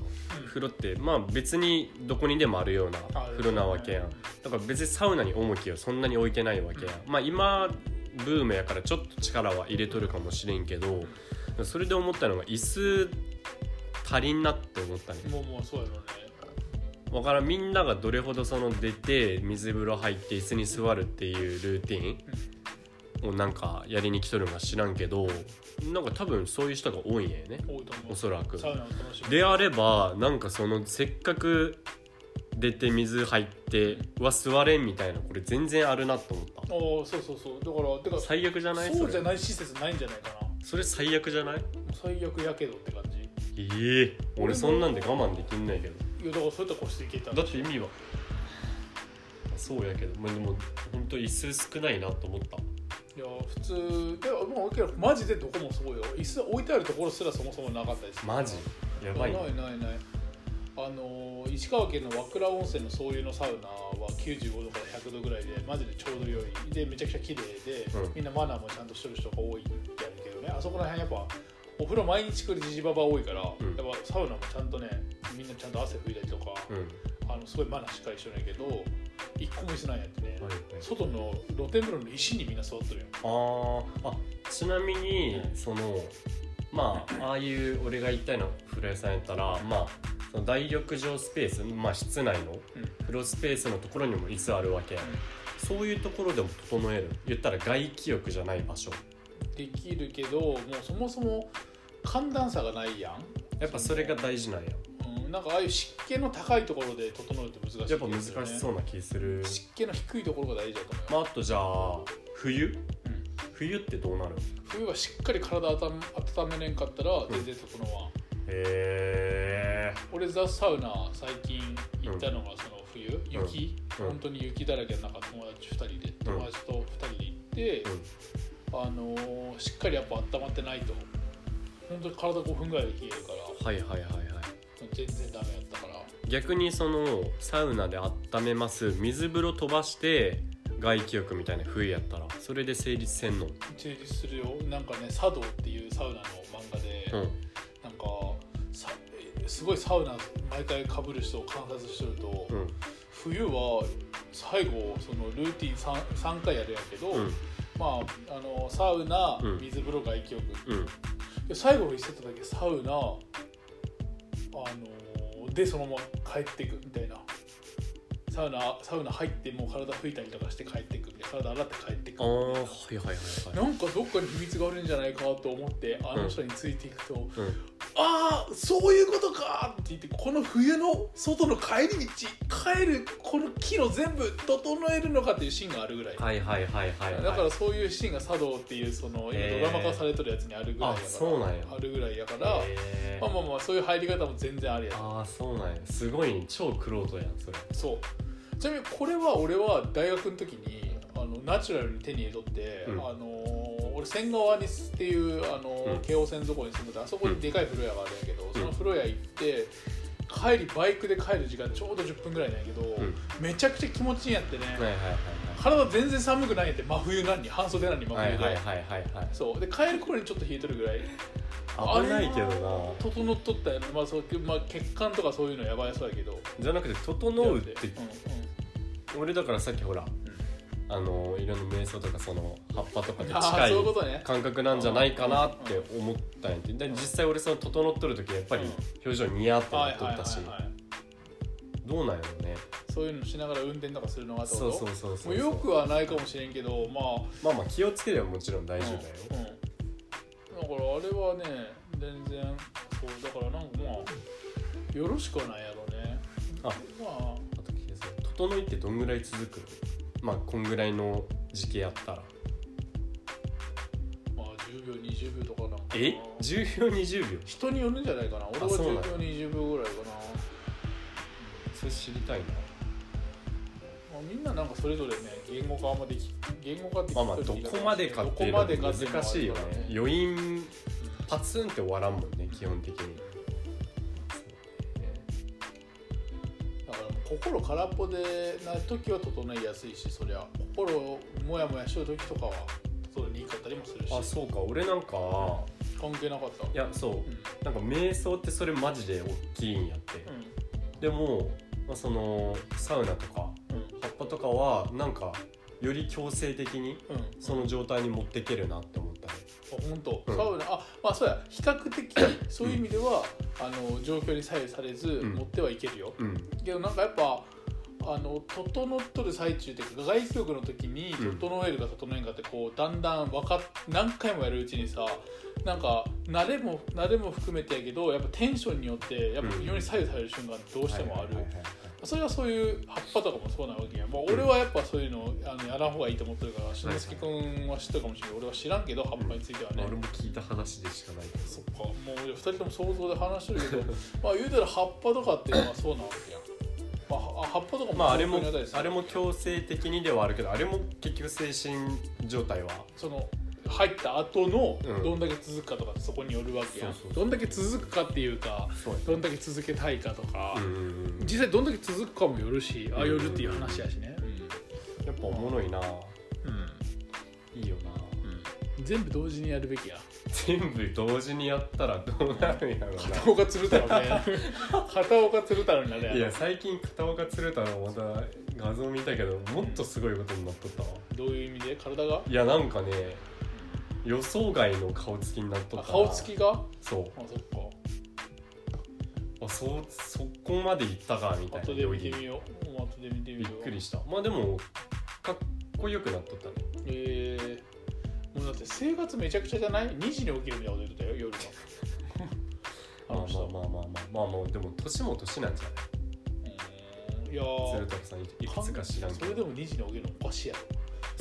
Speaker 1: 風呂ってまあ別にどこにでもあるような風呂なわけやん。だから別にサウナに重きをそんなに置いてないわけやん。まあ今ブームやからちょっと力は入れとるかもしれんけどそれで思ったのが椅子足りんなって思ったね。
Speaker 2: もうもうそうやろね。
Speaker 1: わからん。みんながどれほどその出て水風呂入って椅子に座るっていうルーティンをなんかやりに来とるのか知らんけどなんか多分そういう人が多いんやよね。
Speaker 2: 多いと思う。
Speaker 1: おそらく。であればなんかそのせっかく出て水入ってうわ座れんみたいなこれ全然あるなと思った。
Speaker 2: ああそうそうそう。だからてか
Speaker 1: 最悪じゃない？
Speaker 2: そうじゃ
Speaker 1: れ
Speaker 2: ない施設ないんじゃないかな。も
Speaker 1: それ最悪じゃない？う
Speaker 2: 最悪やけどって感じ。
Speaker 1: ええ俺そんなんで我慢できんないけど。
Speaker 2: いやだからそうやったら越していけた
Speaker 1: だって意味は？そうやけど。まあでも本当椅子少ないなと思った。
Speaker 2: いや普通でもうけどマジでどこもそうよ。椅子置いてあるところすらそもそもなかったです
Speaker 1: マジ？やばい
Speaker 2: ないないないあの石川県の和倉温泉のそういうのサウナは95度から100度ぐらいでマジでちょうど良い。でめちゃくちゃ綺麗で、
Speaker 1: うん。
Speaker 2: みんなマナーもちゃんとしてる人が多いってやるけどね。あそこら辺やっぱお風呂毎日来るじじばば多いから、
Speaker 1: うん。
Speaker 2: やっぱサウナもちゃんとねみんなちゃんと汗拭いたりとか、
Speaker 1: うん。
Speaker 2: あのすごいマナーしっかりしてるんやけど一個も椅子ないんやってね、
Speaker 1: はいはい。
Speaker 2: 外の露天風呂の石にみんな座ってるよ
Speaker 1: あー。あちなみにそのまあああいう俺が行ったような風呂屋さんやったらまあその大浴場スペースまあ室内の
Speaker 2: うん。
Speaker 1: 風呂スペースのところにも椅子あるわけ、そういうところでも整える。言ったら外気浴じゃない場所。
Speaker 2: できるけどもうそもそも寒暖差がないやん。
Speaker 1: やっぱそれが大事なんや。
Speaker 2: うん、なんかああいう湿気の高いところで整うって難しい
Speaker 1: やっぱ難しそううな気する。
Speaker 2: 湿気の低いところが大事だと思うよ、
Speaker 1: まああとじゃあ冬？
Speaker 2: うん
Speaker 1: 冬ってどうなる？
Speaker 2: 冬はしっかり体温温めれんかったら全然整わん、
Speaker 1: へえ
Speaker 2: 俺ザ・サウナ最近行ったのがその冬、雪、
Speaker 1: うん。
Speaker 2: 本当に雪だらけの中友達2人で。友達と2人で行って、あのーしっかりやっぱ温まってないと本当に体5分ぐらいで冷えるから。
Speaker 1: はいはいはいはい。
Speaker 2: 全然ダメやったから。
Speaker 1: 逆にそのサウナで温めます。水風呂飛ばして外気浴みたいな冬やったらそれで成立せんの？
Speaker 2: 成立するよ。なんかね茶道っていうサウナの漫画で、
Speaker 1: うん。
Speaker 2: なんかさえすごいサウナ毎回かぶる人を観察してると、
Speaker 1: うん。
Speaker 2: 冬は最後そのルーティン 3, 3回やるんやけど、
Speaker 1: うん。
Speaker 2: まああのサウナ
Speaker 1: うん。
Speaker 2: 水風呂外気浴、
Speaker 1: うん。
Speaker 2: で最後の1セットだけサウナあのでそのまま帰っていくみたいなサウナサウナ入ってもう体拭いたりとかして帰ってくる。体洗って帰っていく
Speaker 1: ああはいはいはいはい。
Speaker 2: なんかどっかに秘密があるんじゃないかと思ってあの人についていくと、
Speaker 1: うん。
Speaker 2: ああそういうことかって言ってこの冬の外の帰り道帰るこの機能全部整えるのかっていうシーンがあるぐらい、
Speaker 1: はいはいはいはいはい。
Speaker 2: だからそういうシーンが茶道っていうそのドラマ化されてるやつにあるぐらいやから
Speaker 1: あそうなんや。
Speaker 2: あるぐらいやから、まあまあまあそういう入り方も全然ありや
Speaker 1: ああそうなんや。すごい超クロートやんそれ。
Speaker 2: そう。ちなみにこれは俺は大学の時にあのナチュラルに手に入れとって、
Speaker 1: うん。
Speaker 2: あの俺仙川にっていうあの、
Speaker 1: うん。
Speaker 2: 京王線底に住んでてあそこにでかい風呂屋があるんやけど、
Speaker 1: ん。
Speaker 2: その風呂屋行って帰りバイクで帰る時間ちょうど10分ぐらいなんやけど、
Speaker 1: ん。
Speaker 2: めちゃくちゃ気持ちいいんやってね、
Speaker 1: はいはいはい
Speaker 2: 体全然寒くないんて真冬なのに半袖なのに真冬で、
Speaker 1: はいはいはいはい
Speaker 2: そう。で帰る頃にちょっと冷えとるぐらい。
Speaker 1: 危ないけどな。
Speaker 2: 整っとったよね、まあそうまあ、血管とかそういうのやばいそうやけど。
Speaker 1: じゃなくて整うって。
Speaker 2: うんうん。
Speaker 1: 俺だからさっきほらあのいろんな瞑想とかその葉っぱとかで近い
Speaker 2: そういうことね
Speaker 1: 感覚なんじゃないかなって思ったんやてで実際俺その整っとる時やっぱり表情ニヤってなっとったしどうなんやろうね
Speaker 2: そういうのしながら運転とかするのが
Speaker 1: そうそうそうそう。
Speaker 2: よくはないかもしれんけどまあ。
Speaker 1: まあまあ気をつければもちろん大丈夫だよ。
Speaker 2: うん。うん。だからあれはね全然そうだからなんかまあよろしくはないやろうね。
Speaker 1: あ
Speaker 2: まあ。
Speaker 1: あと聞いてさ整いってどんぐらい続くの？まあこんぐらいの時期やったら。
Speaker 2: まあ10秒20秒とかなんかな。
Speaker 1: え？10秒20秒？
Speaker 2: 人によるんじゃないかな。俺は10
Speaker 1: そうなんや。
Speaker 2: 秒20秒ぐらいかな。
Speaker 1: それ知りたいな。
Speaker 2: まあ、みんななんかそれぞれね言語化あんまでき言語化って
Speaker 1: まあまあどこまでかっていうのは難しいよね。余韻パツンって終わらんもんね基本的に
Speaker 2: 心空っぽでな時は整いやすいしそりゃ心もやもやしとる時とかは整いにくかったりもするし。
Speaker 1: あそうか。俺なんか
Speaker 2: 関係なかった？
Speaker 1: いやそう。
Speaker 2: うん。
Speaker 1: なんか瞑想ってそれマジで大きいんやって。でも、まあ、そのサウナとか
Speaker 2: うん。
Speaker 1: 葉っぱとかはなんかより強制的に
Speaker 2: うん。うん
Speaker 1: その状態に持っていけるなって思ったね。
Speaker 2: あ本当、
Speaker 1: うん。
Speaker 2: サウナあまあそうや。比較的 そういう意味では、あの状況に左右されず
Speaker 1: ん。
Speaker 2: 持ってはいけるよ、
Speaker 1: うん。
Speaker 2: けどなんかやっぱあの整っとる最中っていうか外気浴の時に
Speaker 1: うん。
Speaker 2: 整えるか整えんかってこうだんだん分かっ何回もやるうちにさなんか慣れも慣れも含めてやけどやっぱテンションによってやっぱ非常に左右される瞬間どうしてもある、
Speaker 1: はいはいはいはい
Speaker 2: それはそういう葉っぱとかもそうなわけや、まあ、俺はやっぱそういうのあのやらん方がいいと思ってるからしのすけ君は知ってるかもしれない俺は知らんけど葉っぱについてはね、
Speaker 1: 俺も聞いた話でしかないけど
Speaker 2: そっかもう2人とも想像で話してるけど まあ言うたら葉っぱとかっていうのはそうなわけや。ん、まあ、は葉っぱとかも
Speaker 1: まああれもあれも強制的にではあるけどあれも結局精神状態は？
Speaker 2: その入った後の
Speaker 1: うん。
Speaker 2: どんだけ続くかとかそこによるわけやどんだけ続くかっていうかどんだけ続けたいかとか、実際どんだけ続くかもよるしあよるっていう話やしね、
Speaker 1: やっぱおもろいな。
Speaker 2: うん。
Speaker 1: いいよな。
Speaker 2: 全部同時にやるべきや。
Speaker 1: 全部同時にやったらどうなるんやろう
Speaker 2: 片岡鶴太郎ね。片岡鶴太郎になるや
Speaker 1: いや最近片岡鶴太郎また画像見たけどもっとすごいことになっとったわ。
Speaker 2: どういう意味で？体が？
Speaker 1: いやなんかね予想外の顔つきになっとった
Speaker 2: あ顔つきが？あ
Speaker 1: そう。
Speaker 2: そっか。
Speaker 1: あそうそこまでいったかみたいな。
Speaker 2: 後で見てみよう。もう後で見てみ
Speaker 1: びっ
Speaker 2: よう
Speaker 1: くりした。まあでもかっこよくなっとったね。
Speaker 2: えー、もうだって生活めちゃくちゃじゃない？2時に起きるみたいなこと言ってたよ夜のあ
Speaker 1: まあ
Speaker 2: の人。
Speaker 1: まあまあまあまあまあまあでも年も年なんじゃない？
Speaker 2: うんいや
Speaker 1: 鶴太郎さんいいくつか知らんけど。
Speaker 2: それでも2時に起きるのおかしいやろ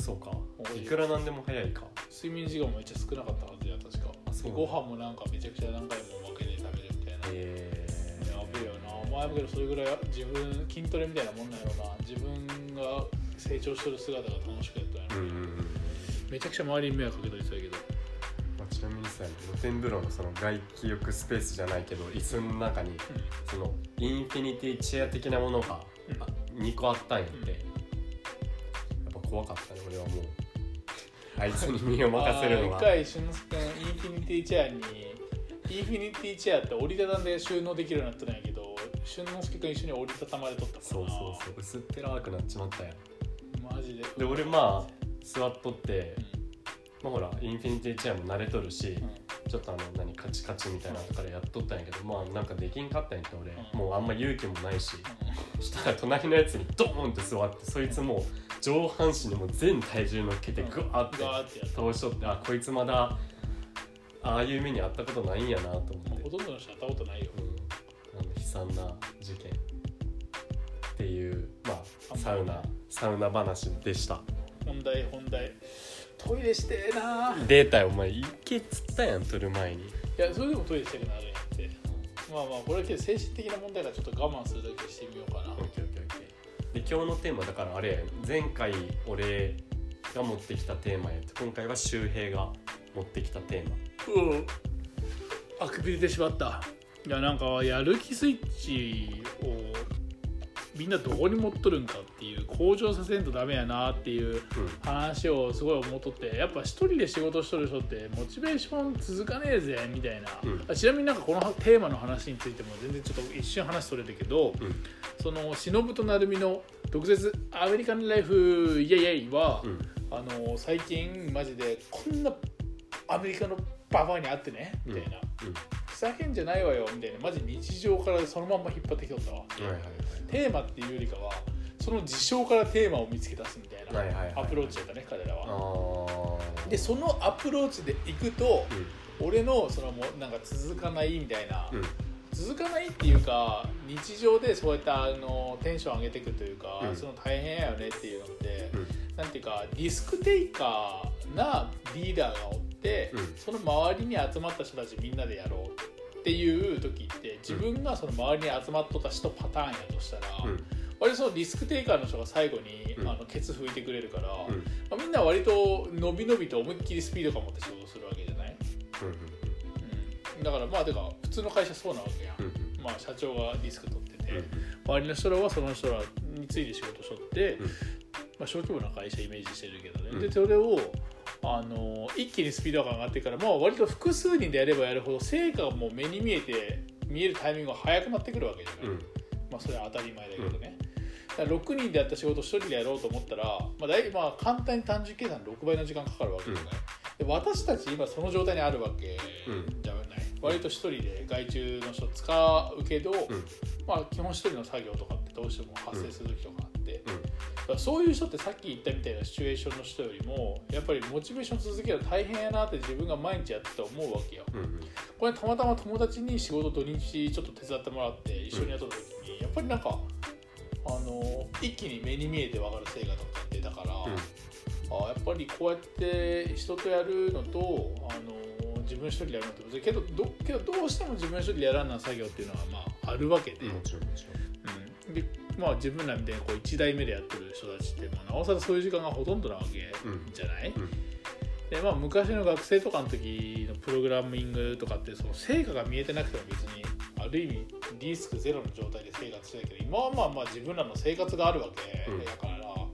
Speaker 1: そうか。
Speaker 2: おい
Speaker 1: いくらなんでも早いか。
Speaker 2: 睡眠時間もめっちゃ少なかったはずや確か。ご飯もなんかめちゃくちゃ何回も分けて食べるみたいな。
Speaker 1: え
Speaker 2: やべえよな。お前もけどそれぐらい自分筋トレみたいなもんなんやろな。自分が成長してる姿が楽しくやったんやろ、
Speaker 1: うんうんうん。
Speaker 2: めちゃくちゃ周りに迷惑かけたりしたけど。
Speaker 1: まあ、ちなみにさ露天風呂のその外気浴スペースじゃないけど椅子の中にそのインフィニティチェア的なものが
Speaker 2: うん。
Speaker 1: あ2個あったんやって、やっぱ怖かったね俺はもう。あいつに身を任せるのは。
Speaker 2: 一回俊之介君インフィニティチェアにインフィニティチェアって折りたたんで収納できるようになってないけど俊之介君一緒に折りたたまれとったから。
Speaker 1: そうそうそう。薄っぺらくなっちまったやん。
Speaker 2: マジで。
Speaker 1: で俺まあ座っとって
Speaker 2: う、
Speaker 1: まあ、ほらインフィニティチェアも慣れとるし、
Speaker 2: んうん。
Speaker 1: ちょっとあの何カチカチみたいなのとかでやっとったんやけどまあなんかできんかったんやって俺、
Speaker 2: うん。
Speaker 1: もうあんま勇気もないししたら隣のやつにドーンって座ってそいつもう上半身にもう全体重乗っけてグワーって倒しとってあこいつまだああいう目にあったことないんやなと思って、
Speaker 2: ほとんどの人会ったことないよ。
Speaker 1: うん、あの悲惨な事件っていうまあサウナサウナ話でした。
Speaker 2: 本題本題。トイレしてえな。
Speaker 1: データお前行けっつったやん撮る前に。
Speaker 2: いやそれでもトイレしたくなるんやって。まあまあこれはけど精神的な問題がちょっと我慢するだけしてみようかな
Speaker 1: で今日のテーマだからあれ前回俺が持ってきたテーマやって今回は周平が持ってきたテーマ。
Speaker 2: うん。あくびれてしまった。いやなんかやる気スイッチをみんなどこに持っとるんかっていう向上させんとダメやなっていう話をすごい思っとってやっぱ一人で仕事しとる人ってモチベーション続かねえぜみたいな、
Speaker 1: うん。
Speaker 2: あちなみになんかこのテーマの話についても全然ちょっと一瞬話それたけど、
Speaker 1: うん。
Speaker 2: その忍と成美の毒舌アメリカンライフイエイエイは、
Speaker 1: うん。
Speaker 2: あの最近マジでこんなアメリカのババアに会ってねみたいな、
Speaker 1: うん
Speaker 2: ふざけんじゃないわよみたいな。マジ日常からそのまんま引っ張ってきとったわ、テーマっていうよりかはその事象からテーマを見つけ出すみたいなアプローチだったね彼ら
Speaker 1: あ
Speaker 2: は。
Speaker 1: ー。
Speaker 2: でそのアプローチでいくと
Speaker 1: う
Speaker 2: 俺のそのもうなんか続かないみたいな、
Speaker 1: んうん。
Speaker 2: 続かないっていうか日常でそうやってあのテンション上げていくというか、
Speaker 1: うん。
Speaker 2: その大変やよねっていうのって、
Speaker 1: うん。
Speaker 2: なんていうかリスクテイカーなリーダーがおって、
Speaker 1: うん。
Speaker 2: その周りに集まった人たちみんなでやろうっていう時って自分がその周りに集まっとった人パターンやとしたら、
Speaker 1: うん。
Speaker 2: 割とそのリスクテイカーの人が最後に、
Speaker 1: うん。
Speaker 2: あのケツ拭いてくれるから、
Speaker 1: うん。
Speaker 2: まあ、みんな割と伸び伸びと思いっきりスピード感持って仕事するわけじゃない、
Speaker 1: うん
Speaker 2: うん、だからまあてか普通の会社そうなわけやん、まあ、社長がリスク取ってて、周りの人らはその人らについて仕事しとって、
Speaker 1: うん。
Speaker 2: まあ、小規模な会社イメージしてるけどね、
Speaker 1: うん。
Speaker 2: でそれをあの一気にスピードが上がってから、まあ、割と複数人でやればやるほど成果がもう目に見えて見えるタイミングが早くなってくるわけじゃない、
Speaker 1: うん。
Speaker 2: まあ、それは当たり前だけどね、だから6人でやった仕事を1人でやろうと思ったら、まあ、大まあ簡単に単純計算で6倍の時間かかるわけじゃない、で私たち今その状態にあるわけじゃない、割と1人で外注の人使うけど、
Speaker 1: うん。
Speaker 2: まあ、基本1人の作業とかってどうしても発生する時とかからそういう人ってさっき言ったみたいなシチュエーションの人よりもやっぱりモチベーション続けるの大変やなって自分が毎日やってて思うわけよ。
Speaker 1: うん
Speaker 2: これたまたま友達に仕事土日ちょっと手伝ってもらって一緒にやった時に、やっぱりなんかあの一気に目に見えて分かる成果とかってだから、あやっぱりこうやって人とやるのとあの自分一人でやるのってけどどけどどうしても自分一人でやらんな作業っていうのはまああるわけで、
Speaker 1: うんもちろんもちろん。
Speaker 2: うん。でまあ自分らみたいにこう1代目でやってる人たちって、まあ、なおさらそういう時間がほとんどなわけじゃない、
Speaker 1: うん。
Speaker 2: でまあ、昔の学生とかの時のプログラミングとかってその成果が見えてなくても別にある意味リスクゼロの状態で生活してたけど今はまあまあ自分らの生活があるわけ。
Speaker 1: うん。
Speaker 2: だから、やっ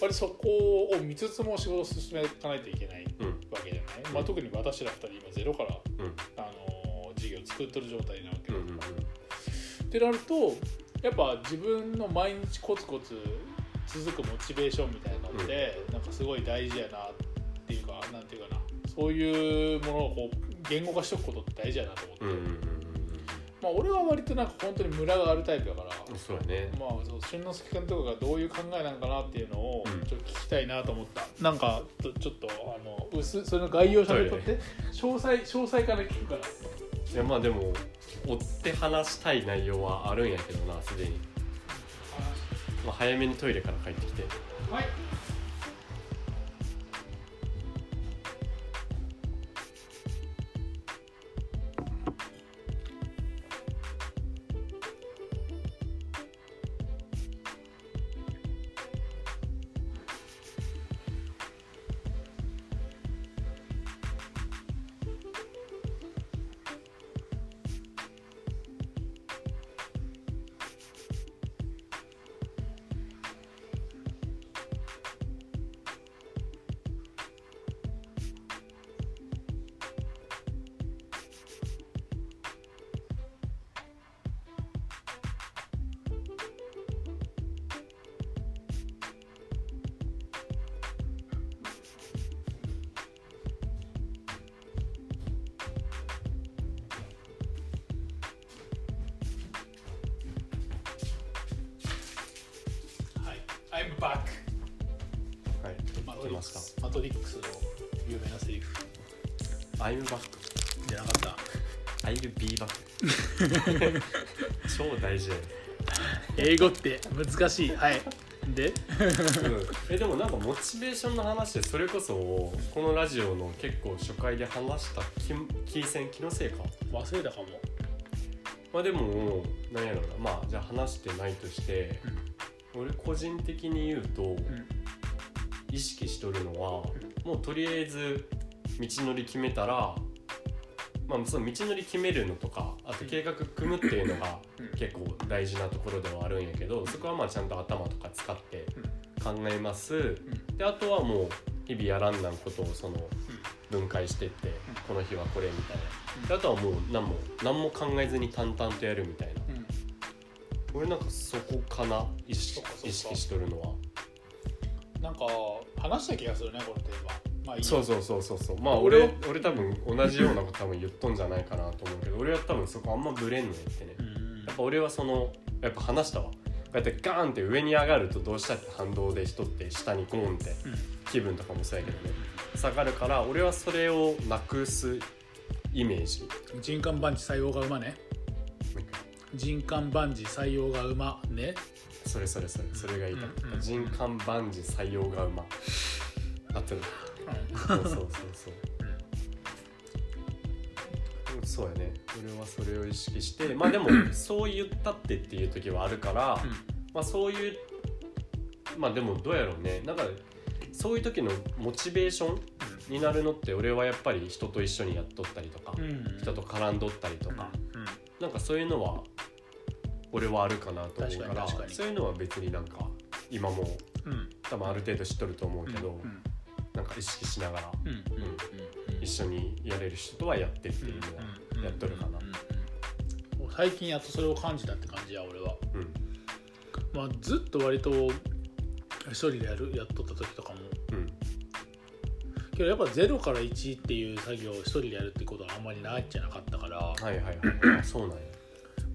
Speaker 2: ぱりそこを見つつも仕事を進めていかないといけない
Speaker 1: うん
Speaker 2: わけじゃない、まあ、特に私ら2人今ゼロから、
Speaker 1: うん。
Speaker 2: あの事業を作ってる状態なわけ
Speaker 1: うんうん
Speaker 2: だから。ってなるとやっぱ自分の毎日コツコツ続くモチベーションみたいなのって、なんかすごい大事やなっていうかなんていうかなそういうものをこう言語化しとくことって大事やなと思って、
Speaker 1: うんうんうんうん
Speaker 2: まあ俺は割となんか本当にムラがあるタイプだから、
Speaker 1: うんそうやね。
Speaker 2: まあそう俊之介君とかがどういう考えなんかなっていうのを
Speaker 1: うん。
Speaker 2: ちょっと聞きたいなと思った、なんかちょっとあの薄それの概要喋っとって？詳細詳細から聞くから
Speaker 1: いやまあでも追って話したい内容はあるんやけどなすでに、まあ、早めにトイレから帰ってきて。
Speaker 2: はいはい
Speaker 1: 大事。
Speaker 2: 英語って難しい。はい。で？
Speaker 1: うん。えでもなんかモチベーションの話でそれこそこのラジオの結構初回で話したキキーセン気のせいか？
Speaker 2: 忘れたかも。
Speaker 1: まあでもなんやろうな。まあじゃあ話してないとして、俺個人的に言うと、
Speaker 2: ん。
Speaker 1: 意識しとるのは、もうとりあえず道のり決めたらまあその道のり決めるのとかあと計画組むっていうのが
Speaker 2: うん。
Speaker 1: 結構大事なところではあるんやけどそこはまあちゃんと頭とか使って考えます、であとはもう日々やらんなんことをその分解してって、この日はこれみたいな、であとはもう何も何も考えずに淡々とやるみたいな。俺なんかそこかな意識しとるのは。
Speaker 2: なんか話した気がするねこのテーマまあいいや。
Speaker 1: そうそうそうそうそう。まあ俺
Speaker 2: 俺は。
Speaker 1: 俺多分同じようなこと多分言っとんじゃないかなと思うけど俺は多分そこあんまブレんのやってね。
Speaker 2: うん。
Speaker 1: やっぱ俺はそのやっぱ話したわ。こうやってガーンって上に上がるとどうしたって反動で人って下にゴーンって
Speaker 2: うん。
Speaker 1: 気分とかもそうやけどね。下がるから俺はそれをなくすイメージ。
Speaker 2: 人間万事採用が馬ね。人間万事採用が馬ね。
Speaker 1: それそれそれそれが言いたかった、
Speaker 2: うんうん
Speaker 1: 人間万事採用が馬。あってるそうそうそうそう。うん。そうやね。俺はそれを意識してまあでもそう言ったってっていう時はあるから、まあそういうまあでもどうやろうね。なんかそういう時のモチベーションになるのって俺はやっぱり人と一緒にやっとったりとか、
Speaker 2: うん。
Speaker 1: 人と絡んどったりとか、
Speaker 2: うん。
Speaker 1: なんかそういうのは俺はあるかなと思うからそういうのは別になんか今も
Speaker 2: うん。
Speaker 1: 多分ある程度知っとると思うけど、
Speaker 2: うん
Speaker 1: なんか意識しながら一緒にやれる人とはやってっていうのはやっとるかな。
Speaker 2: 最近やっとそれを感じたって感じや俺は、
Speaker 1: うん。
Speaker 2: まあ、ずっと割と一人でやるやっとった時とかも。
Speaker 1: うん。
Speaker 2: けどやっぱ0から1っていう作業を一人でやるってことはあんまりないっちゃなかったから。
Speaker 1: はいはいはい。あそうなんや。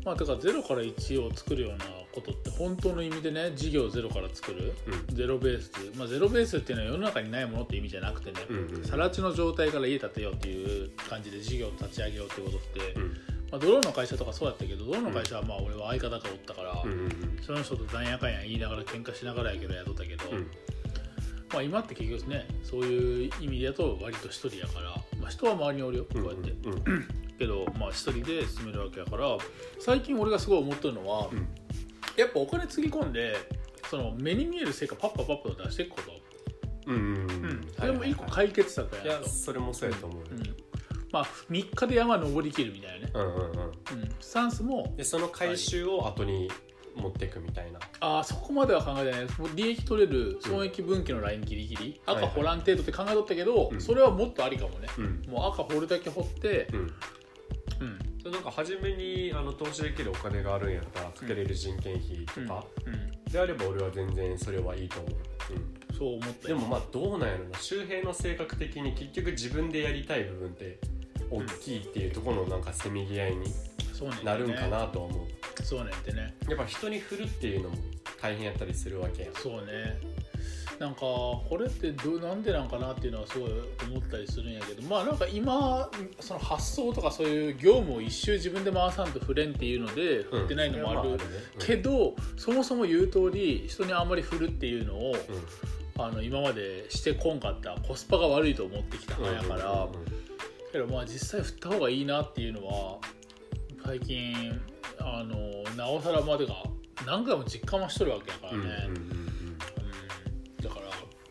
Speaker 2: まあだから0から1を作るようなことって本当の意味でね事業をゼロから作る
Speaker 1: うん。
Speaker 2: ゼロベースまあゼロベースっていうのは世の中にないものって意味じゃなくてね、
Speaker 1: うんうん
Speaker 2: さら地の状態から家建てようっていう感じで事業を立ち上げようってことって、
Speaker 1: うん
Speaker 2: まあ、ドローンの会社とかそうやったけどドローンの会社はまあ俺は相方がおったから、
Speaker 1: うんうん。
Speaker 2: その人となんやかんや言いながら喧嘩しながらやけどやっとったけど、
Speaker 1: うん。
Speaker 2: まあ、今って結局ねそういう意味でやと割と一人やから、まあ、人は周りにおるよこうやって、けどまあ一人で進めるわけやから最近俺がすごい思ってるのは、
Speaker 1: うん
Speaker 2: やっぱお金つぎ込んでその目に見える成果パッパパッパと出していくこと、
Speaker 1: うん。うん。
Speaker 2: うんそ
Speaker 1: はい。
Speaker 2: れも一個解決策
Speaker 1: いや
Speaker 2: やなと、
Speaker 1: それもそうやと思うよ。
Speaker 2: うん。まあ3日で山登りきるみたいなね、
Speaker 1: うんうんうん。
Speaker 2: うん、スタンスも
Speaker 1: でその回収を後に持っていくみたいな。
Speaker 2: あーそこまでは考えてない。ですもう利益取れる損益分岐のラインギリギリ、
Speaker 1: はいはい
Speaker 2: 赤掘らん程度って考えとったけど、
Speaker 1: うん。
Speaker 2: それはもっとありかもね、
Speaker 1: うん。
Speaker 2: もう赤掘るだけ掘って、
Speaker 1: うん。
Speaker 2: うん、
Speaker 1: それなんか初めにあの投資できるお金があるんやったらかけれる人件費とか、
Speaker 2: うん
Speaker 1: であれば俺は全然それはいいと思う、
Speaker 2: そう思った
Speaker 1: でもまあどうなんやろな周平の性格的に結局自分でやりたい部分って大きいっていうところのなんかせめぎ合いになるんかなとは思う。
Speaker 2: そうねてね。
Speaker 1: やっぱ人に振るっていうのも大変やったりするわけやん。
Speaker 2: そうねなんかこれってどうなんでなんかなっていうのはすごい思ったりするんやけどまあなんか今その発想とかそういう業務を一周自分で回さんと振れんっていうので振ってないのもある、
Speaker 1: ね。
Speaker 2: けどそもそも言う通り人にあんまり振るっていうのを、あの今までしてこんかったコスパが悪いと思ってきた
Speaker 1: うん
Speaker 2: 派やから、けどまあ実際振った方がいいなっていうのは最近あのなおさらまでが何回も実感はしとるわけやからね、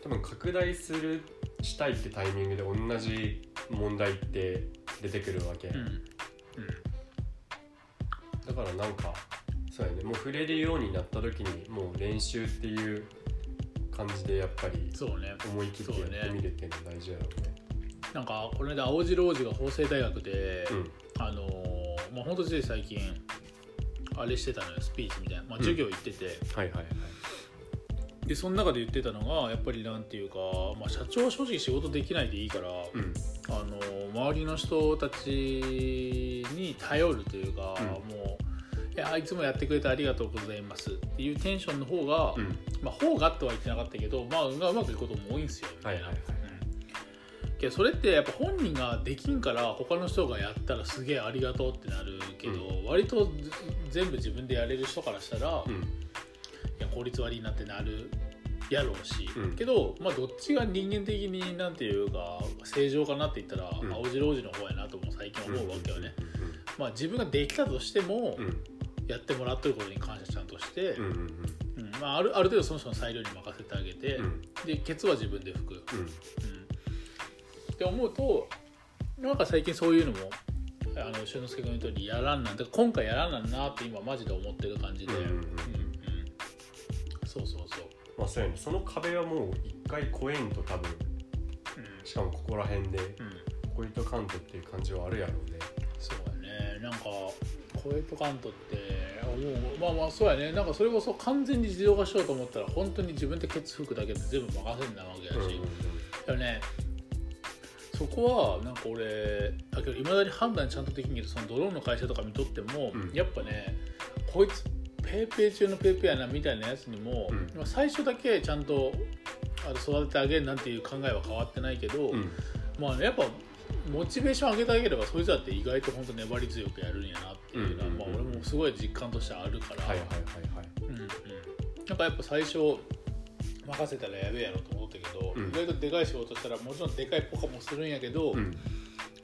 Speaker 1: 多分拡大するしたいってタイミングで同じ問題って出てくるわけ。
Speaker 2: うん。うん。
Speaker 1: だからなんかそうやね。もう触れるようになった時にもう練習っていう感じでやっぱり思い切ってやってみるっていうのは大事やろうね。
Speaker 2: なんかこの間青白王子が法政大学で、
Speaker 1: うん。
Speaker 2: あのーまあ本当つい最近あれしてたのよ。スピーチみたいな、まあ、授業行ってて、
Speaker 1: はいはいはい
Speaker 2: でその中で言ってたのがやっぱりなんていうか、まあ、社長は正直仕事できないでいいから、
Speaker 1: うん。
Speaker 2: あの周りの人たちに頼るというか、
Speaker 1: うん。
Speaker 2: もういやいつもやってくれてありがとうございますっていうテンションの方が、
Speaker 1: うん。
Speaker 2: まあ方がとは言ってなかったけど、まあ、がうまくいくことも多いんですよ。みたいな。
Speaker 1: はいはいはい。
Speaker 2: うん。けどそれってやっぱ本人ができんから他の人がやったらすげえありがとうってなるけど、割とず全部自分でやれる人からしたら、い
Speaker 1: うん
Speaker 2: や効率悪いなってなるやろうし、
Speaker 1: うん。
Speaker 2: けど、まあ、どっちが人間的になんていうか正常かなって言ったら、
Speaker 1: うん。
Speaker 2: 青白王子の方やなとも最近思うわけよね、
Speaker 1: うん
Speaker 2: まあ、自分ができたとしても、
Speaker 1: うん。
Speaker 2: やってもらってることに感謝ちゃんとして、
Speaker 1: うんうんうん。
Speaker 2: うん。まあ、あるある程度その人の裁量に任せてあげて、
Speaker 1: うん。
Speaker 2: でケツは自分で拭く、
Speaker 1: うん。
Speaker 2: うん。って思うとなんか最近そういうのもあの俊之介君の言う通りやらんなんて今回やらんなんなって今マジで思ってる感じで、
Speaker 1: うんうん。うん
Speaker 2: そうそうそう、
Speaker 1: まあそうやね。その壁はもう一回越えんと多分
Speaker 2: うん。
Speaker 1: しかもここら辺で
Speaker 2: うん、
Speaker 1: 越えとかんとっていう感じはあるやろうね。
Speaker 2: そうやね。なんかコエトカントって思うまあまあそうやね。なんかそれこそ完全に自動化しようと思ったら本当に自分でケツ拭くだけで全部任せんなわけやし、だからねそこはなんか俺だけどいまだに判断ちゃんとできんけどそのドローンの会社とか見とっても、
Speaker 1: うん。
Speaker 2: やっぱねこいつペーペー中のペーペーやなみたいなやつにも、
Speaker 1: うん。
Speaker 2: まあ最初だけちゃんとあの育ててあげるなんていう考えは変わってないけど、
Speaker 1: うん。
Speaker 2: まあねやっぱモチベーション上げてあげればそいつだって意外と本当粘り強くやるんやなっていうのは、
Speaker 1: うんうんうん
Speaker 2: まあ、俺もすごい実感としてあるから、
Speaker 1: はいはいはいはい。
Speaker 2: うん。うん、なんかやっぱ最初任せたらやべえやろと思ったけど、
Speaker 1: うん。
Speaker 2: 意外とでかい仕事したらもちろんでかいポカもするんやけど、
Speaker 1: うん。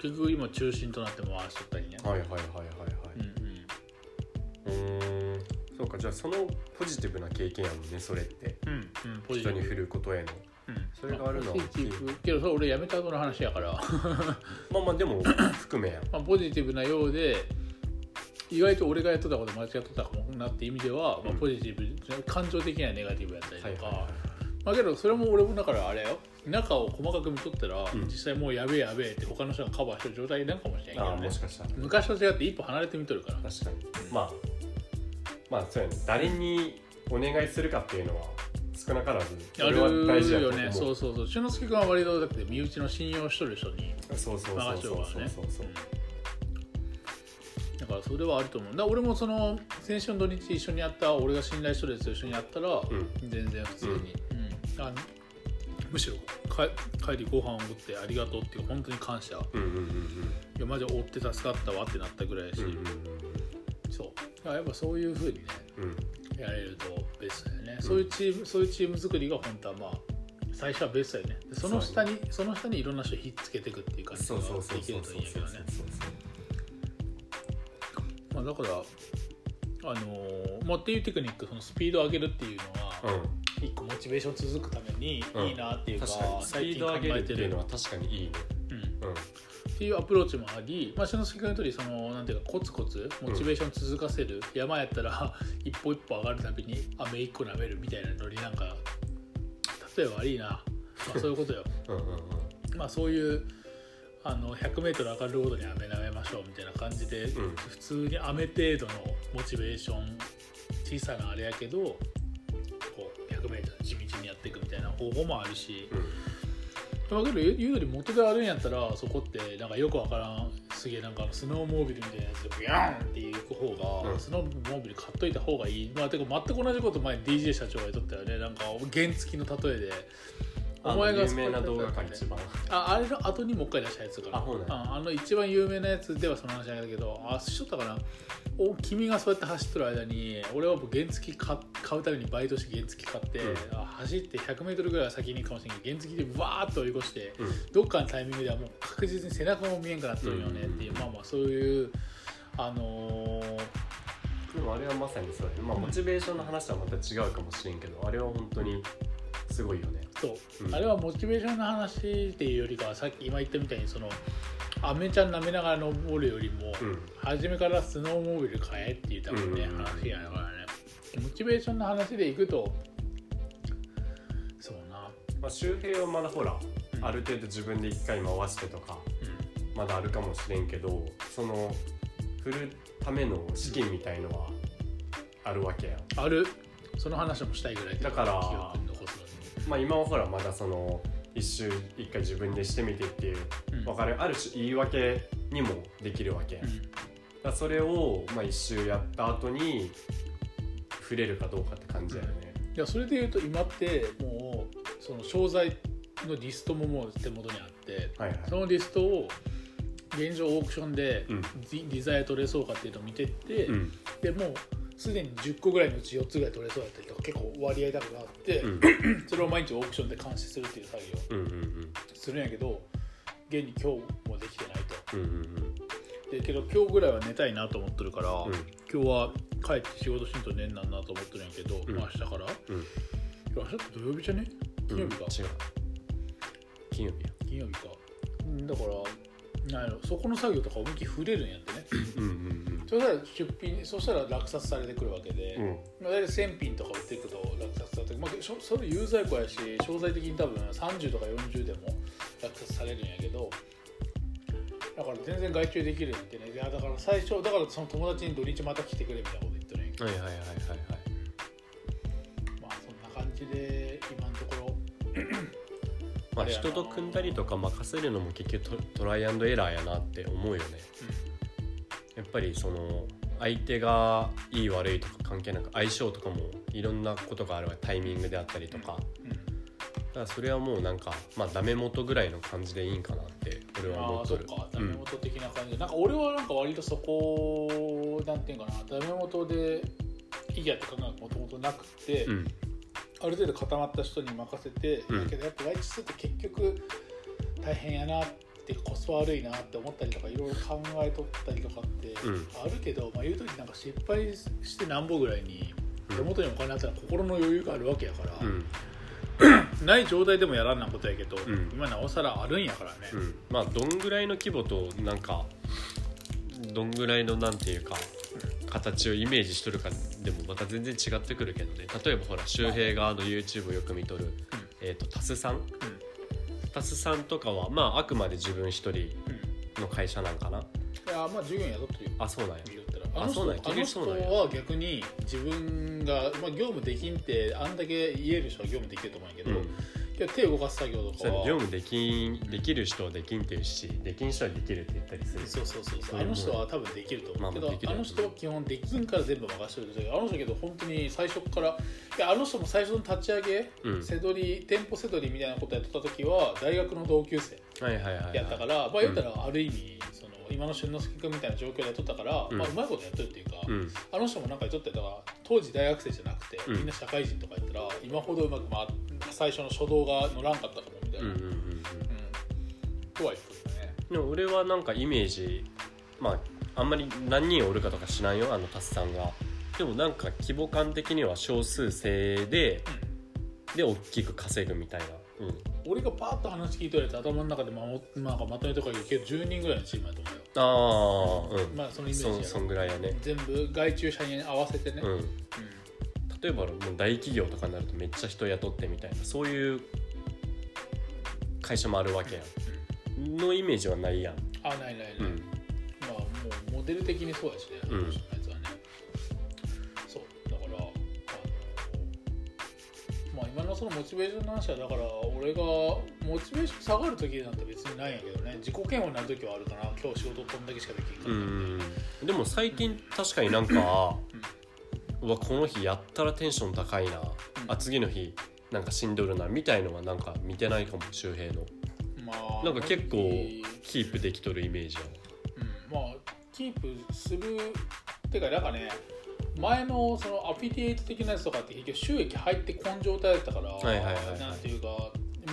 Speaker 2: 結局今中心となって回しとったりね、
Speaker 1: はいはいはいはいかじゃあそのポジティブな経験やもんねそれって。
Speaker 2: うんうんポジティブ。
Speaker 1: 人に振ることへの。
Speaker 2: うん。
Speaker 1: それがあるの
Speaker 2: ポジティブ。けどそれ俺やめた後の話やから。
Speaker 1: まあまあでも 含めや。
Speaker 2: まあポジティブなようで意外と俺がやっとったこと間違っとったかもなっていう意味では、まあ
Speaker 1: うん、
Speaker 2: ポジティブ感情的にはネガティブやったりとか、
Speaker 1: はいはいはい
Speaker 2: まあけどそれも俺もだからあれよ。中を細かく見とったら、
Speaker 1: ん。
Speaker 2: 実際もうやべえやべえって他の人がカバーしてる状態なんかもしれんけ
Speaker 1: ああ
Speaker 2: どね
Speaker 1: もしかしたら。
Speaker 2: 昔と違って一歩離れて見とるから。
Speaker 1: 確かに。まあまあそうやね。誰にお願いするかっていうのは少なからず
Speaker 2: やる
Speaker 1: それは大事だと
Speaker 2: よ
Speaker 1: 思う。
Speaker 2: ねそうそうそう。俊之介君は割とだって身内の信用しとる人に
Speaker 1: そうそうそうそう
Speaker 2: るからね。
Speaker 1: そうそう
Speaker 2: だからそれはあると思う。だから俺もその先週の土日一緒にやった俺が信頼しとるやつと一緒にやったら、
Speaker 1: うん。
Speaker 2: 全然普通に、うん。あのむしろか帰りご飯をおごってありがとうっていう本当に感謝。い
Speaker 1: うんうんうん。
Speaker 2: やマジ追って助かったわってなったぐらいやし、
Speaker 1: うんうん。
Speaker 2: そうだからやっぱそういうふうにね
Speaker 1: うん。うん
Speaker 2: やれるとベストだよね、そういうチームそういうチーム作りが本当はまあ最初はベストだよね。でその下にそ,、の下にいろんな人ひっつけていくっていう感じが
Speaker 1: そうそうそう
Speaker 2: できるといいんやけどねまあ、だからあのーまあ、っていうテクニックそのスピードを上げるっていうのは、
Speaker 1: うん。
Speaker 2: 一個モチベーション続くために
Speaker 1: うん
Speaker 2: いいなっていうか,、
Speaker 1: 確かに。スピード上げるっていうのは確かにいいね。
Speaker 2: うん、っ
Speaker 1: うん
Speaker 2: ていうアプローチもあり、まあ、篠介君の通りそのなんていうかコツコツモチベーション続かせる、山やったら 一歩一歩上がるたびに飴一個舐めるみたいなノリなんか例えば悪いな、まあ、そういうことよ。
Speaker 1: うんうんうん。
Speaker 2: まあそういうあの 100m 上がるごとに飴舐めましょうみたいな感じで、
Speaker 1: うん。
Speaker 2: 普通に飴程度のモチベーション小さなあれやけどこう 100m 地道にやっていくみたいな方法もあるし、だけど言うより元であるんやったらそこってなんかよくわからん。すげえなんかスノーモービルみたいなやつでビャーンって行く方が、
Speaker 1: うん。
Speaker 2: スノーモービル買っといた方がいい。まあてか全く同じこと前に DJ 社長が言っとったよね。なんか原付きの例えでお前が
Speaker 1: 有名な動画か一番。
Speaker 2: ああれの後にもう一回出したやつかな。
Speaker 1: あそうなんや
Speaker 2: ああの一番有名なやつではその話なんだけどあしとったかな。お君がそうやって走ってる間に俺はもう原付買買うためにバイトして原付買って、
Speaker 1: うん。
Speaker 2: あ走って 100m ぐらいは先にかもしれんけど原付でわーっと追い越して
Speaker 1: うん。
Speaker 2: どっかのタイミングではもう確実に背中も見えんくなってるよねっていう、
Speaker 1: うん。
Speaker 2: まあまあそういうあのー
Speaker 1: でもあれはまさにそうだね。まあモチベーションの話はまた違うかもしれんけどあれは本当にすごいよね。
Speaker 2: そう、
Speaker 1: うん。
Speaker 2: あれはモチベーションの話っていうよりかはさっき今言ったみたいにそのアメちゃん舐めながら登るよりも、
Speaker 1: うん。
Speaker 2: 初めからスノーモービル買えっていう多分ね、
Speaker 1: うん
Speaker 2: 話やからね。モチベーションの話でいくとそうな、
Speaker 1: まあ、周平はまだほら、
Speaker 2: うん。
Speaker 1: ある程度自分で一回回してとか
Speaker 2: う
Speaker 1: まだあるかもしれんけどその振るための資金みたいのはあるわけやん、
Speaker 2: ん、ある。その話もしたいぐらい
Speaker 1: だからまあ、今はほらまだその一周一回自分でしてみてっていう
Speaker 2: うん。
Speaker 1: 分かるある種言い訳にもできるわけだそれを、まあ、一周やった後に触れるかどうかって感じだよね、
Speaker 2: いやそれでいうと今ってもうその商材のリストももう手元にあって
Speaker 1: はいはい。
Speaker 2: そのリストを現状オークションで
Speaker 1: うん。
Speaker 2: ディデザイア取れそうかっていうのを見てって、
Speaker 1: うん。
Speaker 2: でもうすでに10個ぐらいのうち4つぐらい取れそうだったり結構割合高くなって、
Speaker 1: うん。
Speaker 2: それを毎日オークションで監視するっていう作業するんやけど現に今日もできてないと。
Speaker 1: うんうんうん。
Speaker 2: でけど今日ぐらいは寝たいなと思ってるから、
Speaker 1: うん。
Speaker 2: 今日は帰って仕事しんと寝んなんなと思ってるんやけど、
Speaker 1: ん。
Speaker 2: まあ明日から。
Speaker 1: うん。
Speaker 2: 明日って土曜日じゃね？金曜日か、
Speaker 1: 金曜日や。
Speaker 2: 金曜日か。うんだからなんやろそこの作業とか思いっきり触れるんやってね。
Speaker 1: うんうん
Speaker 2: そしたら出品そしたら落札されてくるわけで、
Speaker 1: うん。
Speaker 2: 大体1000品とか売っていくと落札されて、まあ、それ有罪庫やし商材的に多分30とか40でも落札されるんやけど。だから全然外注できるんってね。いやだから最初だからその友達に土日また来てくれみたいなこと言ってるんやけど。
Speaker 1: はいはいはいはいはい。
Speaker 2: まあそんな感じで今の
Speaker 1: まあ人と組んだりとか任せるのも結局トトライアンドエラーやなって思うよね。やっぱりその相手がいい悪いとか関係なく相性とかもいろんなことがあるわ。タイミングであったりとか。
Speaker 2: うん。
Speaker 1: だからそれはもうなんかまあダメ元ぐらいの感じでいいんかなって俺は思
Speaker 2: ああ
Speaker 1: っとる。
Speaker 2: そっか。ダメ元的な感じ。で、なんか俺はなんか割とそこなんていうかな。ダメ元でいいやって考えがもともとなくて、
Speaker 1: うん
Speaker 2: ある程度固まった人に任せて、
Speaker 1: うん。
Speaker 2: だけどやっぱ外出って結局大変やなってコスパ悪いなって思ったりとかいろいろ考えとったりとかって
Speaker 1: うん。
Speaker 2: あるけど、まあ、言う時なんか失敗してなんぼぐらいに
Speaker 1: うん
Speaker 2: 手元にお金あったら心の余裕があるわけやから、
Speaker 1: うん。
Speaker 2: ない状態でもやらんなことやけど、
Speaker 1: ん。
Speaker 2: 今なおさらあるんやからね、
Speaker 1: うん。まあどんぐらいの規模となんかどんぐらいのなんていうか形をイメージしとるかでもまた全然違ってくるけどね。例えばほら周平があの YouTube をよく見とる、えー、とタスさん。タスさんとかはまああくまで自分一人
Speaker 2: うん。うん
Speaker 1: の会社なんかな。い
Speaker 2: やまあ従業員雇ってるよ
Speaker 1: あそうなんや。
Speaker 2: あの人
Speaker 1: あそうなんや。
Speaker 2: あの人は逆に自分が、まあ、業務できんってあんだけ言える人は業務できると思うんやけど、
Speaker 1: うん。
Speaker 2: いや手動かす作業とか
Speaker 1: 業務できんできる人はできんっていうしできん人はできるって言ったりする。
Speaker 2: そうそうそう
Speaker 1: そう。
Speaker 2: あの人は多分できると思う。けど、
Speaker 1: まあまあ
Speaker 2: の人は基本できんから全部任せてるけどあの人けど本当に最初からいやあの人も最初の立ち上げ、
Speaker 1: うん。
Speaker 2: せどり店舗せどりみたいなことやってた時は大学の同級生
Speaker 1: はいはいはいはい。
Speaker 2: やったから、まあ言ったらある意味その今の俊之介君みたいな状況でやっとったから、
Speaker 1: うん。
Speaker 2: まあ、うまいことやってるっていうか、
Speaker 1: うん。あ
Speaker 2: あの人もなんかやっとってだから当時大学生じゃなくて、
Speaker 1: うん。
Speaker 2: みんな社会人とかやったら今ほどうまく、まあ、最初の初動が乗らんかったかもみたいな、うん
Speaker 1: うんうんうん。うん。
Speaker 2: とは言ってたね。
Speaker 1: でも俺はなんかイメージまああんまり何人おるかとか知らんよあのタスさんが。でもなんか規模感的には少数制でで大きく稼ぐみたいなうん。
Speaker 2: 俺がパーッと話聞いとれて頭の中でまもなんかまとめとか言うけど10人ぐらいのチームだと思うよ。
Speaker 1: ああうん。
Speaker 2: まあそのイメージ
Speaker 1: そそんぐらいやね。
Speaker 2: 全部外注者に合わせてね、うん。
Speaker 1: うん例えばもう大企業とかになるとめっちゃ人雇ってみたいなそういう会社もあるわけやん。のイメージはないやん。
Speaker 2: あないないない、
Speaker 1: うん。
Speaker 2: まあもうモデル的にそうやしね、
Speaker 1: うん
Speaker 2: そのモチベーションの話はだから俺がモチベーション下がる時なんて別にないんやけどね。自己嫌悪になる時はあるかな。今日仕事こんだけしかできんかった。
Speaker 1: でも最近確かになんか、うわこの日やったらテンション高いな、あ次の日なん。かしん。どるなみたいのはなん。か見てないかも周平の
Speaker 2: まあ
Speaker 1: なん。か結構キープできとるイメージや
Speaker 2: まあキープするっていうかなん。かね前のそのアフィリエイト的なやつとかって結局収益入ってこん状態だったから、
Speaker 1: はいはいはいはい。
Speaker 2: なんていうか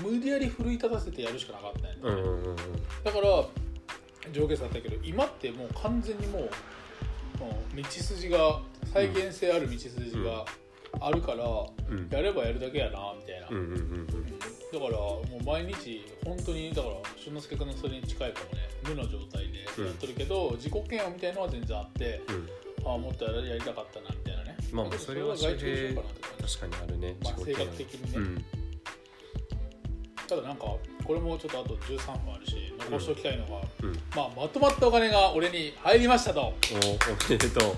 Speaker 2: 無理やり奮い立たせてやるしかなかったんやね、
Speaker 1: うんうんうんうん。
Speaker 2: だから上下差あったけど今ってもう完全にもう道筋が再現性ある道筋があるから、
Speaker 1: うん。
Speaker 2: やればやるだけやなみたいな、
Speaker 1: うんうんうんうん。
Speaker 2: だからもう毎日本当にだから俊之介君のそれに近いかもね。無の状態でやってるけど、自己嫌悪みたいのは全然あって
Speaker 1: うん
Speaker 2: ああもっとやりたかったなみたいなね。
Speaker 1: まあまあそれは
Speaker 2: 外注しようかなって感じ
Speaker 1: 確かにあるね
Speaker 2: まあ、性格的にね、
Speaker 1: うん。
Speaker 2: ただなんかこれもちょっとあと13分あるし残しておきたいのが、
Speaker 1: うん。
Speaker 2: まあ、まとまったお金が俺に入りましたと。
Speaker 1: おおめでと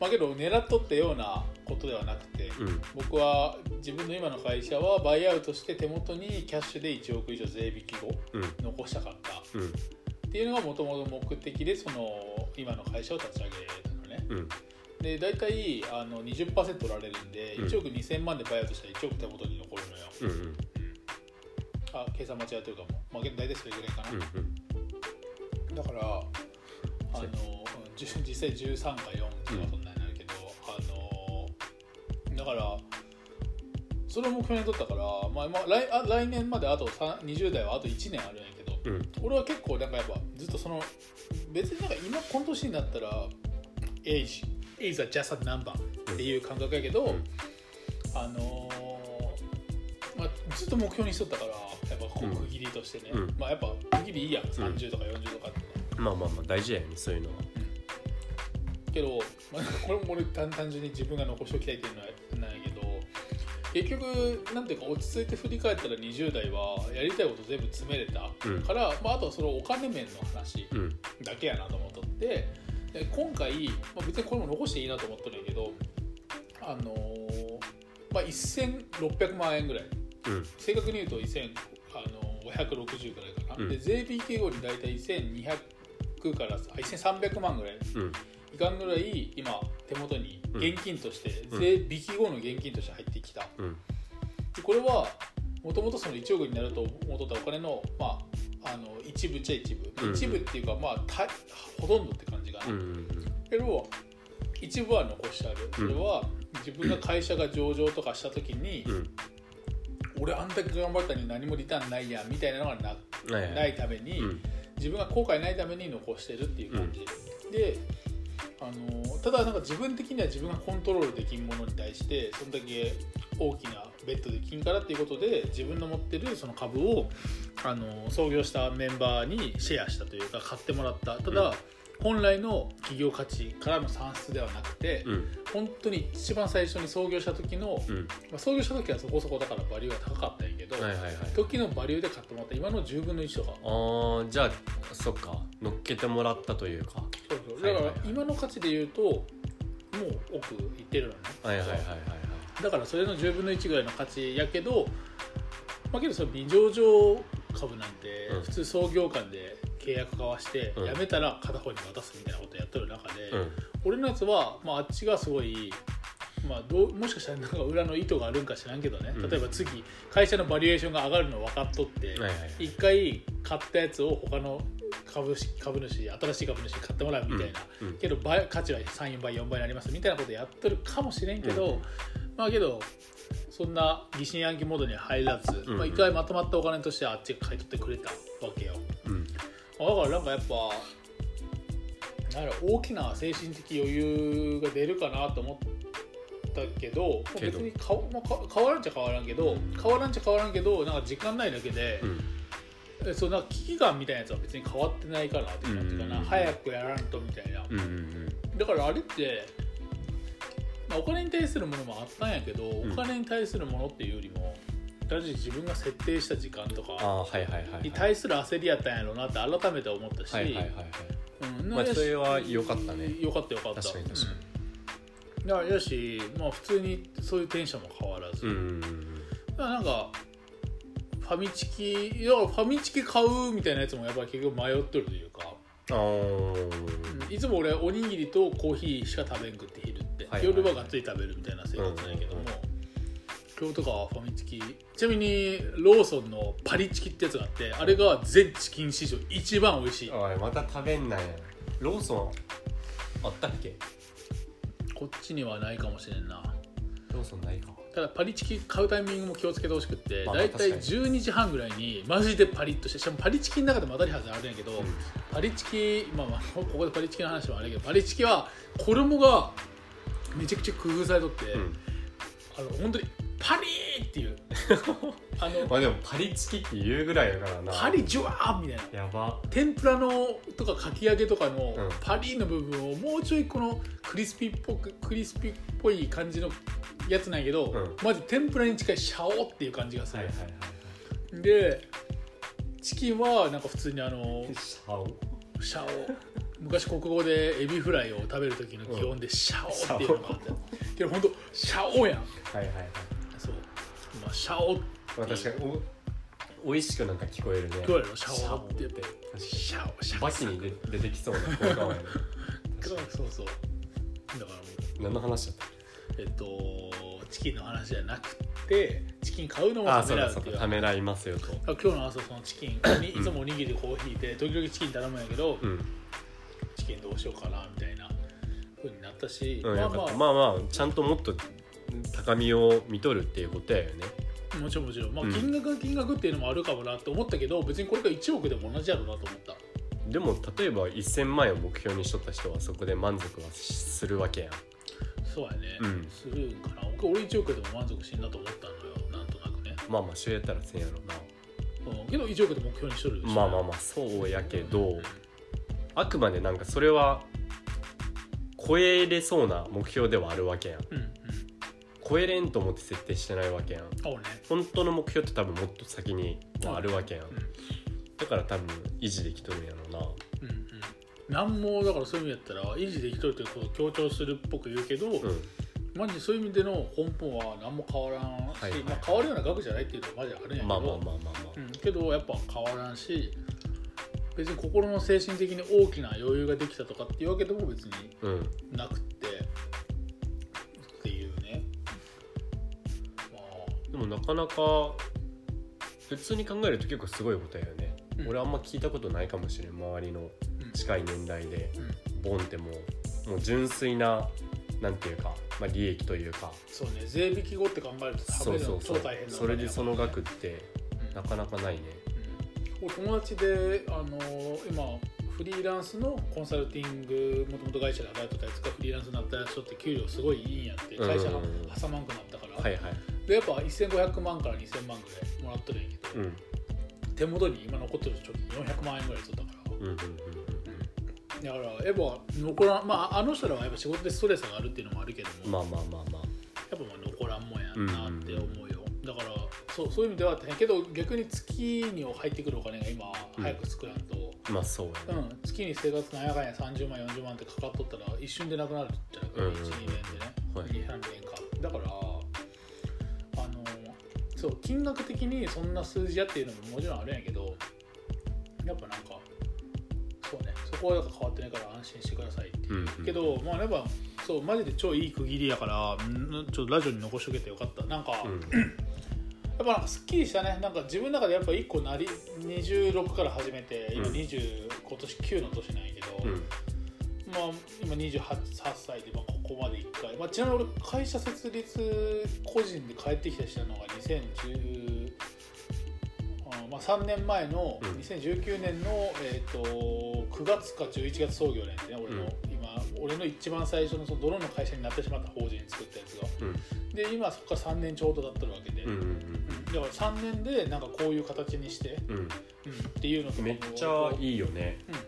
Speaker 2: まあけど狙っとったようなことではなくて、
Speaker 1: ううん。
Speaker 2: 僕は自分の今の会社はバイアウトして手元にキャッシュで1億以上税引き後
Speaker 1: うん。
Speaker 2: 残したかった。
Speaker 1: うん
Speaker 2: っていうのがもともと目的でその今の会社を立ち上げたのね。
Speaker 1: うん。
Speaker 2: で大体あの20%取られるんで
Speaker 1: うん。
Speaker 2: 1億2000万でバイアウトしたら1億手元に残るのよ、
Speaker 1: うんうん。
Speaker 2: あ計算間違ってるかも、まあ、大体それぐらいかな、
Speaker 1: うんうん。
Speaker 2: だからあの実際13か4とかそんなになるけど、あのだからそれを目標にとったから、まあまあ、来あ来年まであと3 20代はあと1年あるんやけど
Speaker 1: うん。
Speaker 2: 俺は結構なんかやっぱずっとその別になんか今この年になったら age is a just a number っていう感覚やけど、
Speaker 1: うん。
Speaker 2: あのーまあ、ずっと目標にしとったからやっぱこ
Speaker 1: う
Speaker 2: 区切りとしてね、
Speaker 1: うん。
Speaker 2: まあやっぱ区切りいいやん。30とか40とかってね、
Speaker 1: まあまあまあ大事やよねそういうのは。
Speaker 2: けど、まあ、これも俺単単純に自分が残しておきたいっていうのは結局なんていうか落ち着いて振り返ったら20代はやりたいこと全部詰めれた
Speaker 1: うん。
Speaker 2: から、まあ、あとはそのお金面の話
Speaker 1: うん。
Speaker 2: だけやなと思っとってで今回、まあ、別にこれも残していいなと思っとるんやけどあのーまあ、1600万円ぐらい。
Speaker 1: うん。
Speaker 2: 正確に言うと1560ぐらいかな、
Speaker 1: うん。
Speaker 2: で税引き後に大体1200からあ1300万ぐらい。
Speaker 1: うん
Speaker 2: いかんぐらい今手元に現金として、
Speaker 1: うん。
Speaker 2: 税引き後の現金として入ってきた。
Speaker 1: うん。
Speaker 2: でこれはもともとその1億になると思ったお金の,、まあ、あの一部っちゃ一部、
Speaker 1: うん。
Speaker 2: 一部っていうか、まあ、たほとんどって感じかな、けど一部は残してある。それは自分が会社が上場とかした時に、
Speaker 1: うん。
Speaker 2: 俺あんだけ頑張ったのに何もリターンないやんみたいなのがな
Speaker 1: いはい。
Speaker 2: ないために、
Speaker 1: うん。
Speaker 2: 自分が後悔ないために残してるっていう感じ、であのただなんか自分的には自分がコントロールできんものに対してそんだけ大きなベッドできんからっていうことで自分の持ってるその株をあの創業したメンバーにシェアしたというか買ってもらった。ただ、本来の企業価値からの算出ではなくて、
Speaker 1: うん。
Speaker 2: 本当に一番最初に創業した時の、
Speaker 1: うん。
Speaker 2: まあ、創業した時はそこそこだからバリューが高かったんやけど、
Speaker 1: はいはいはい
Speaker 2: 時のバリューで買ってもらった今の10分の1とか。
Speaker 1: あーじゃあそっか。乗っけてもらったというか
Speaker 2: そうだから今の価値で言うともう奥いってるのね、
Speaker 1: はいはいはいはいはい。
Speaker 2: だからそれの10分の1ぐらいの価値やけどまあけどその微上場株なんて
Speaker 1: うん。
Speaker 2: 普通創業間で契約交わして
Speaker 1: うん。
Speaker 2: 辞めたら片方に渡すみたいなことやってる中で、
Speaker 1: うん。
Speaker 2: 俺のやつは、まあ、あっちがすごい、まあ、どうもしかしたらなんか裏の意図があるんか知らんけどね、
Speaker 1: うん。
Speaker 2: 例えば次会社のバリエーションが上がるの分かっとって、
Speaker 1: はいはいはい。
Speaker 2: 一回買ったやつを他の株式株主新しい株主に買ってもらうみたいな、
Speaker 1: うん
Speaker 2: けど倍価値は34倍4倍になりますみたいなことやってるかもしれんけど、
Speaker 1: うん。
Speaker 2: まあけどそんな疑心暗鬼モードには入らず、
Speaker 1: うん。
Speaker 2: まあ、一回まとまったお金としてあっちが買い取ってくれたわけよ。
Speaker 1: うん。
Speaker 2: だからなんかやっぱなん大きな精神的余裕が出るかなと思ったけど別に変わらんちゃ変わらんけど、
Speaker 1: うん。
Speaker 2: 変わらんちゃ変わらんけどなんか時間ないだけで、
Speaker 1: う
Speaker 2: そうなんか危機感みたいなやつは別に変わってないかなって感じかな、
Speaker 1: うん
Speaker 2: 早くやらんとみたいな、
Speaker 1: うんうん
Speaker 2: だからあれって、まあ、お金に対するものもあったんやけど、
Speaker 1: ん。
Speaker 2: お金に対するものっていうよりも単純に自分が設定した時間とかに対する焦りやったんやろうなって改めて思ったし、うん。
Speaker 1: まあそれは良かったね。
Speaker 2: 良かった良かった。
Speaker 1: 確かに確かに。
Speaker 2: うん。だからやし、まあ、普通にそういうテンションも変わらず、
Speaker 1: うんうん
Speaker 2: だからなんかファミチキいやファミチキ買うみたいなやつもやっぱり結局迷っとるというか、いつも俺おにぎりとコーヒーしか食べんくって昼って、
Speaker 1: はいはい。
Speaker 2: 夜はがっつり食べるみたいな生活なんやけども、
Speaker 1: うんうん。
Speaker 2: 今日とかはファミチキちなみにローソンのパリチキってやつがあってあれが全チキン史上一番美味しい。
Speaker 1: おいまた食べんなよ。ローソン。あったっけ？
Speaker 2: こっちにはないかもしれんな。
Speaker 1: ローソンないか
Speaker 2: ただパリチキ買うタイミングも気をつけてほしくって
Speaker 1: まあ
Speaker 2: だいたい
Speaker 1: 確か
Speaker 2: 12時半ぐらいにマジでパリッとしてしかもパリチキの中でも当たりはずあるんやけど、パリチキまあまあここでパリチキの話もあるけどパリチキは衣がめちゃくちゃ工夫されとって、
Speaker 1: うん。
Speaker 2: あの本当にパリーっていう。あの
Speaker 1: まあでもパリチキって言うぐらいだからな。
Speaker 2: パリジュワーみたいな。
Speaker 1: やば。
Speaker 2: 天ぷらのとかかき揚げとかの
Speaker 1: うん。
Speaker 2: パリの部分をもうちょいこのクリスピーっぽくクリスピーっぽい感じのやつなんやけど、
Speaker 1: うん。
Speaker 2: まず天ぷらに近いシャオっていう感じがする、
Speaker 1: はいはいはい
Speaker 2: でチキンはなんか普通にあの
Speaker 1: はいシャオ？
Speaker 2: シャオ。昔国語でエビフライを食べる時の基本でシャオっていうのがあって、けど本当シャオやん。
Speaker 1: はいはいはい
Speaker 2: そう、まあ、シャオって。
Speaker 1: まあ確かにお美味しくなんか聞こえるね。
Speaker 2: 聞こえるのシャオって。
Speaker 1: シャオって。
Speaker 2: シャオシャオ。
Speaker 1: にバキに出出てきそうな。効果音やね
Speaker 2: そうそう。だからもう。
Speaker 1: 何の話だった？
Speaker 2: えっとチキンの話じゃなくてチキン買うのもためらうってい
Speaker 1: ためらいますよと。
Speaker 2: 今日の朝そのチキン にいつもおにぎりでコーヒーで時々チキン頼むんやけど、
Speaker 1: うん、
Speaker 2: チキンどうしようかなみたいな風になったし、
Speaker 1: うん、
Speaker 2: まあまあ、
Speaker 1: まあまあちゃんともっと高みを見とるっていうことやよね。
Speaker 2: もちろんもちろん、まあ、
Speaker 1: うん。
Speaker 2: 金額が金額っていうのもあるかもなって思ったけど別にこれが1億でも同じやろうなと思った。
Speaker 1: でも例えば1000万円を目標にしとった人はそこで満足はするわけやん。
Speaker 2: そうやね、
Speaker 1: うん。
Speaker 2: するんかな。俺1億でも満足しんなと思ったのよなんとなくね、
Speaker 1: まあまあ週やったら1000やろ
Speaker 2: うん、けど1億で目標にしとるでしょ。
Speaker 1: うなまあまあまあそうやけどあくまでなんかそれは超えれそうな目標ではあるわけやん
Speaker 2: うん。うん
Speaker 1: 超えれんと思って設定してないわけやん。本当の目標って多分もっと先にはあるわけやん。
Speaker 2: うん。
Speaker 1: だから多分維持できとるんやろうな。
Speaker 2: うんうん。なんもだからそういう意味やったら維持できとるということを強調するっぽく言うけど、
Speaker 1: うん。
Speaker 2: マジでそういう意味での根本は何も変わらんし、
Speaker 1: はいはい。
Speaker 2: まあ、変わるような額じゃないっていうのはマジであるんやけど、
Speaker 1: まあまあまあまあまあ。
Speaker 2: うん、けどやっぱ変わらんし別に心の精神的に大きな余裕ができたとかっていうわけでも別に
Speaker 1: うん。
Speaker 2: なく
Speaker 1: もなかなか普通に考えると結構すごいことやよね、
Speaker 2: うん。
Speaker 1: 俺あんま聞いたことないかもしれん周りの
Speaker 2: うん。
Speaker 1: 近い年代で。
Speaker 2: うん。
Speaker 1: ボンってもうもう純粋ななんていうか、まあ、利益というか。
Speaker 2: そうね。税引き後って考えると食べるの超
Speaker 1: そうそうそう。
Speaker 2: 大変な
Speaker 1: それでその額って
Speaker 2: うん。
Speaker 1: なかなかないね。
Speaker 2: うん。俺友達であの今フリーランスのコンサルティングもともと会社で働いてたやつがフリーランスになった人って給料すごいいいんやって会社が挟まんくなったから、
Speaker 1: はいはい
Speaker 2: でやっぱ1500万から2000万ぐらいもらってるんやけど、
Speaker 1: うん。
Speaker 2: 手元に今残ってる貯金400万円ぐらい取ったから、
Speaker 1: うんうんうん
Speaker 2: だだからやっぱ残らんまああの人らはやっぱ仕事でストレスがあるっていうのもあるけども、
Speaker 1: まあまあまあまあ。
Speaker 2: やっぱまあ残らんもんやなって思うよ、だからそうそういう意味では大変。けど逆に月に入ってくるお金が今早く作らんと、
Speaker 1: まあそうやね、
Speaker 2: うん。月に生活なんやかんや30万40万ってかかっとったら一瞬でなくなるじゃないか、
Speaker 1: うんうんうん
Speaker 2: 12年でね、
Speaker 1: はい。
Speaker 2: 23年か。だからそう金額的にそんな数字やっていうのももちろんあるんやけどやっぱなんかそうねそこは変わってないから安心してくださいっていう、
Speaker 1: うんうん。
Speaker 2: けどまあやっぱそうマジで超いい区切りやからんちょっとラジオに残しとけてよかった。なんか、
Speaker 1: うん。
Speaker 2: やっぱなんかすっきりしたね。なんか自分の中でやっぱ1個なり26から始めて今
Speaker 1: うん
Speaker 2: 20、今年9の年なんやけど、
Speaker 1: うん
Speaker 2: まあ今28歳で、まあ、ここまで1回、まあ、ちなみに俺会社設立個人で帰ってきたりしたのが2010あまあ、3年前の
Speaker 1: うん。
Speaker 2: 2019年の、えー、と9月か11月創業年ってね俺の、
Speaker 1: うん。
Speaker 2: 今俺の一番最初のそのドローンの会社になってしまった法人作ったやつが。
Speaker 1: うん。
Speaker 2: で今そこから3年ちょうど経ってるわけで、
Speaker 1: うんうん
Speaker 2: うん。だから3年でなんかこういう形にして、
Speaker 1: うん。
Speaker 2: うん、っていうのと
Speaker 1: めっちゃいいよね。
Speaker 2: うん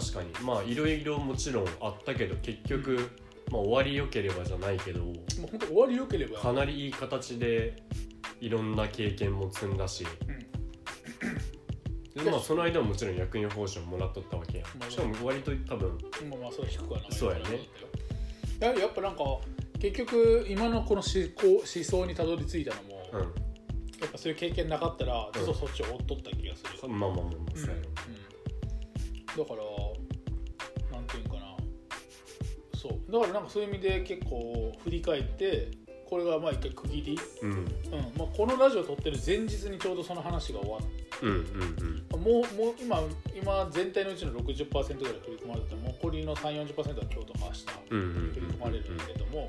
Speaker 1: 確かに。まあいろいろもちろんあったけど結局、まあ、終わりよければじゃないけど
Speaker 2: もう本当終わりよければ。
Speaker 1: かなりいい形でいろんな経験も積んだし、でまあその間ももちろん役員報酬ももらっとったわけや
Speaker 2: まあ
Speaker 1: しかも割と多分
Speaker 2: まあまあそれ低くはない
Speaker 1: そうやね。
Speaker 2: ややっぱなんか結局今のこの思考思想にたどり着いたのも、
Speaker 1: う
Speaker 2: やっぱそういう経験なかったらずっとそっちを追っとった気がする、
Speaker 1: んまあまあまあまあ
Speaker 2: うん
Speaker 1: そうやろ
Speaker 2: うん。だからそう。だからなんかそういう意味で結構振り返ってこれがまあ一回区切り、
Speaker 1: うん。
Speaker 2: うん。まあ、このラジオ撮ってる前日にちょうどその話が終わって
Speaker 1: うんうん
Speaker 2: もうもう今今全体のうちの60%ぐらい振り込まれてて残りの3 4 0は今日とか明日
Speaker 1: うんうんうん
Speaker 2: 振り込まれるけども、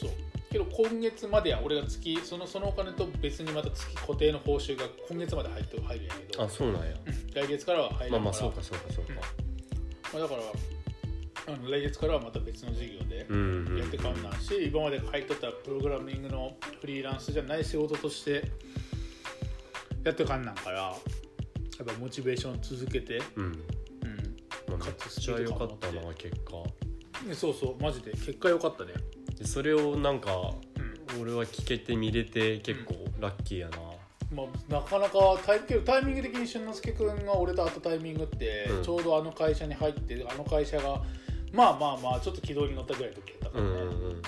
Speaker 2: そう。けど今月までは俺が月そのそのお金と別にまた月固定の報酬が今月まで入って入るんやけど。
Speaker 1: あそうなんや。
Speaker 2: うん。来月からは入るから。
Speaker 1: まあまあそうかそうかそうか。
Speaker 2: まあだから来月からはまた別の事業でやってかんなんし、今まで入っとったプログラミングのフリーランスじゃない仕事としてやってかんなんからやっぱモチベーション続けて、
Speaker 1: うん。
Speaker 2: うん、
Speaker 1: まあめっちゃ良かったな結果。
Speaker 2: でそうそうマジで。結果良かったね。
Speaker 1: でそれをなんか
Speaker 2: うん。
Speaker 1: 俺は聞けて見れて結構ラッキーやな。
Speaker 2: まあ、なかなかタイけどタイミング的に俊之介君が俺と会ったタイミングって、
Speaker 1: うん。
Speaker 2: ちょうどあの会社に入ってあの会社がまあまあまあちょっと軌道に乗ったぐらいの時だったから。ね、
Speaker 1: うんうん。うん。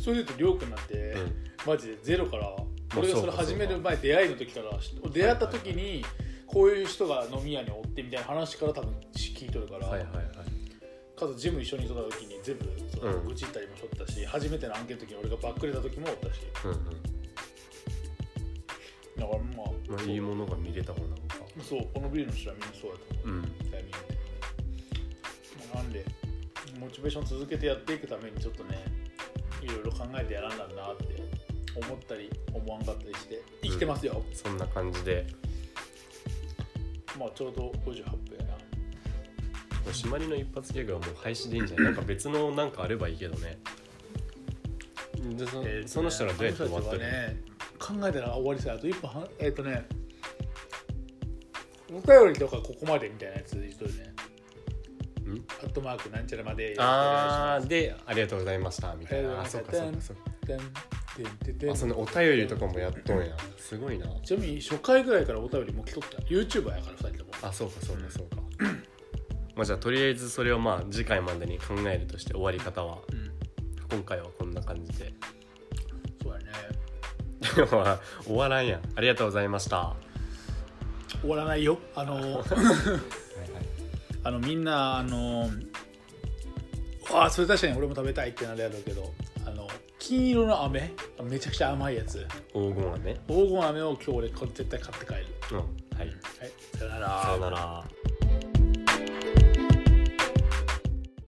Speaker 2: それで言うとりょうくんなんて、
Speaker 1: うん。
Speaker 2: マジでゼロから
Speaker 1: あ
Speaker 2: 俺がそれ始める前出会いの時から出会った時にこういう人が飲み屋におってみたいな話から多分聞いとるから、
Speaker 1: はいはいはい。
Speaker 2: かつジム一緒にいた時に全部その
Speaker 1: うん。
Speaker 2: 愚痴ったりもしとったし、初めての案件の時に俺がバックれた時もおったし。
Speaker 1: うんうん
Speaker 2: だからまあ
Speaker 1: まあいいものが見れたもんなんか。
Speaker 2: そうこのビルの人はみんなそうだと思う。
Speaker 1: うん。
Speaker 2: タイミング的に、まあなんでモチベーション続けてやっていくためにちょっとねいろいろ考えてやらんだなって思ったり思わんかったりして生きてますよ、
Speaker 1: そんな感じで。
Speaker 2: まあちょうど58分やな。
Speaker 1: 締まりの一発ギャグはもう廃止でいいんじゃない？なんか別のなんかあればいいけどね。でそ,、
Speaker 2: えー
Speaker 1: その人らどうやって終わった
Speaker 2: ね考えたら終わりさあと1分半えっ、とねお便りとかここまでみたいなやつ言うとるね
Speaker 1: ん
Speaker 2: アットマークなんちゃらまで
Speaker 1: あー
Speaker 2: ー
Speaker 1: でありがとうございましたみたいな。あそうか
Speaker 2: とう
Speaker 1: かそうか。あそのお便りとかもやっとんや。すごいな。
Speaker 2: ちなみに初回ぐらいからお便りも来とった。YouTuber やから2人とも。
Speaker 1: あそうかそうかそうか。まあじゃあとりあえずそれをまあ次回までに考えるとして終わり方は
Speaker 2: うん。
Speaker 1: 今回はこんな感じで。
Speaker 2: そうやね。
Speaker 1: 終わらんやん。ありがとうございました。
Speaker 2: 終わらないよ。あの
Speaker 1: はいはい
Speaker 2: あのみんなあのあそれ確かに俺も食べたいってなるやろうけどあの金色の飴めちゃくちゃ甘いやつ。
Speaker 1: 黄金はね
Speaker 2: 黄金飴を今日俺これ絶対買って帰る。
Speaker 1: うん。はい。
Speaker 2: はい。さよなら。
Speaker 1: さよなら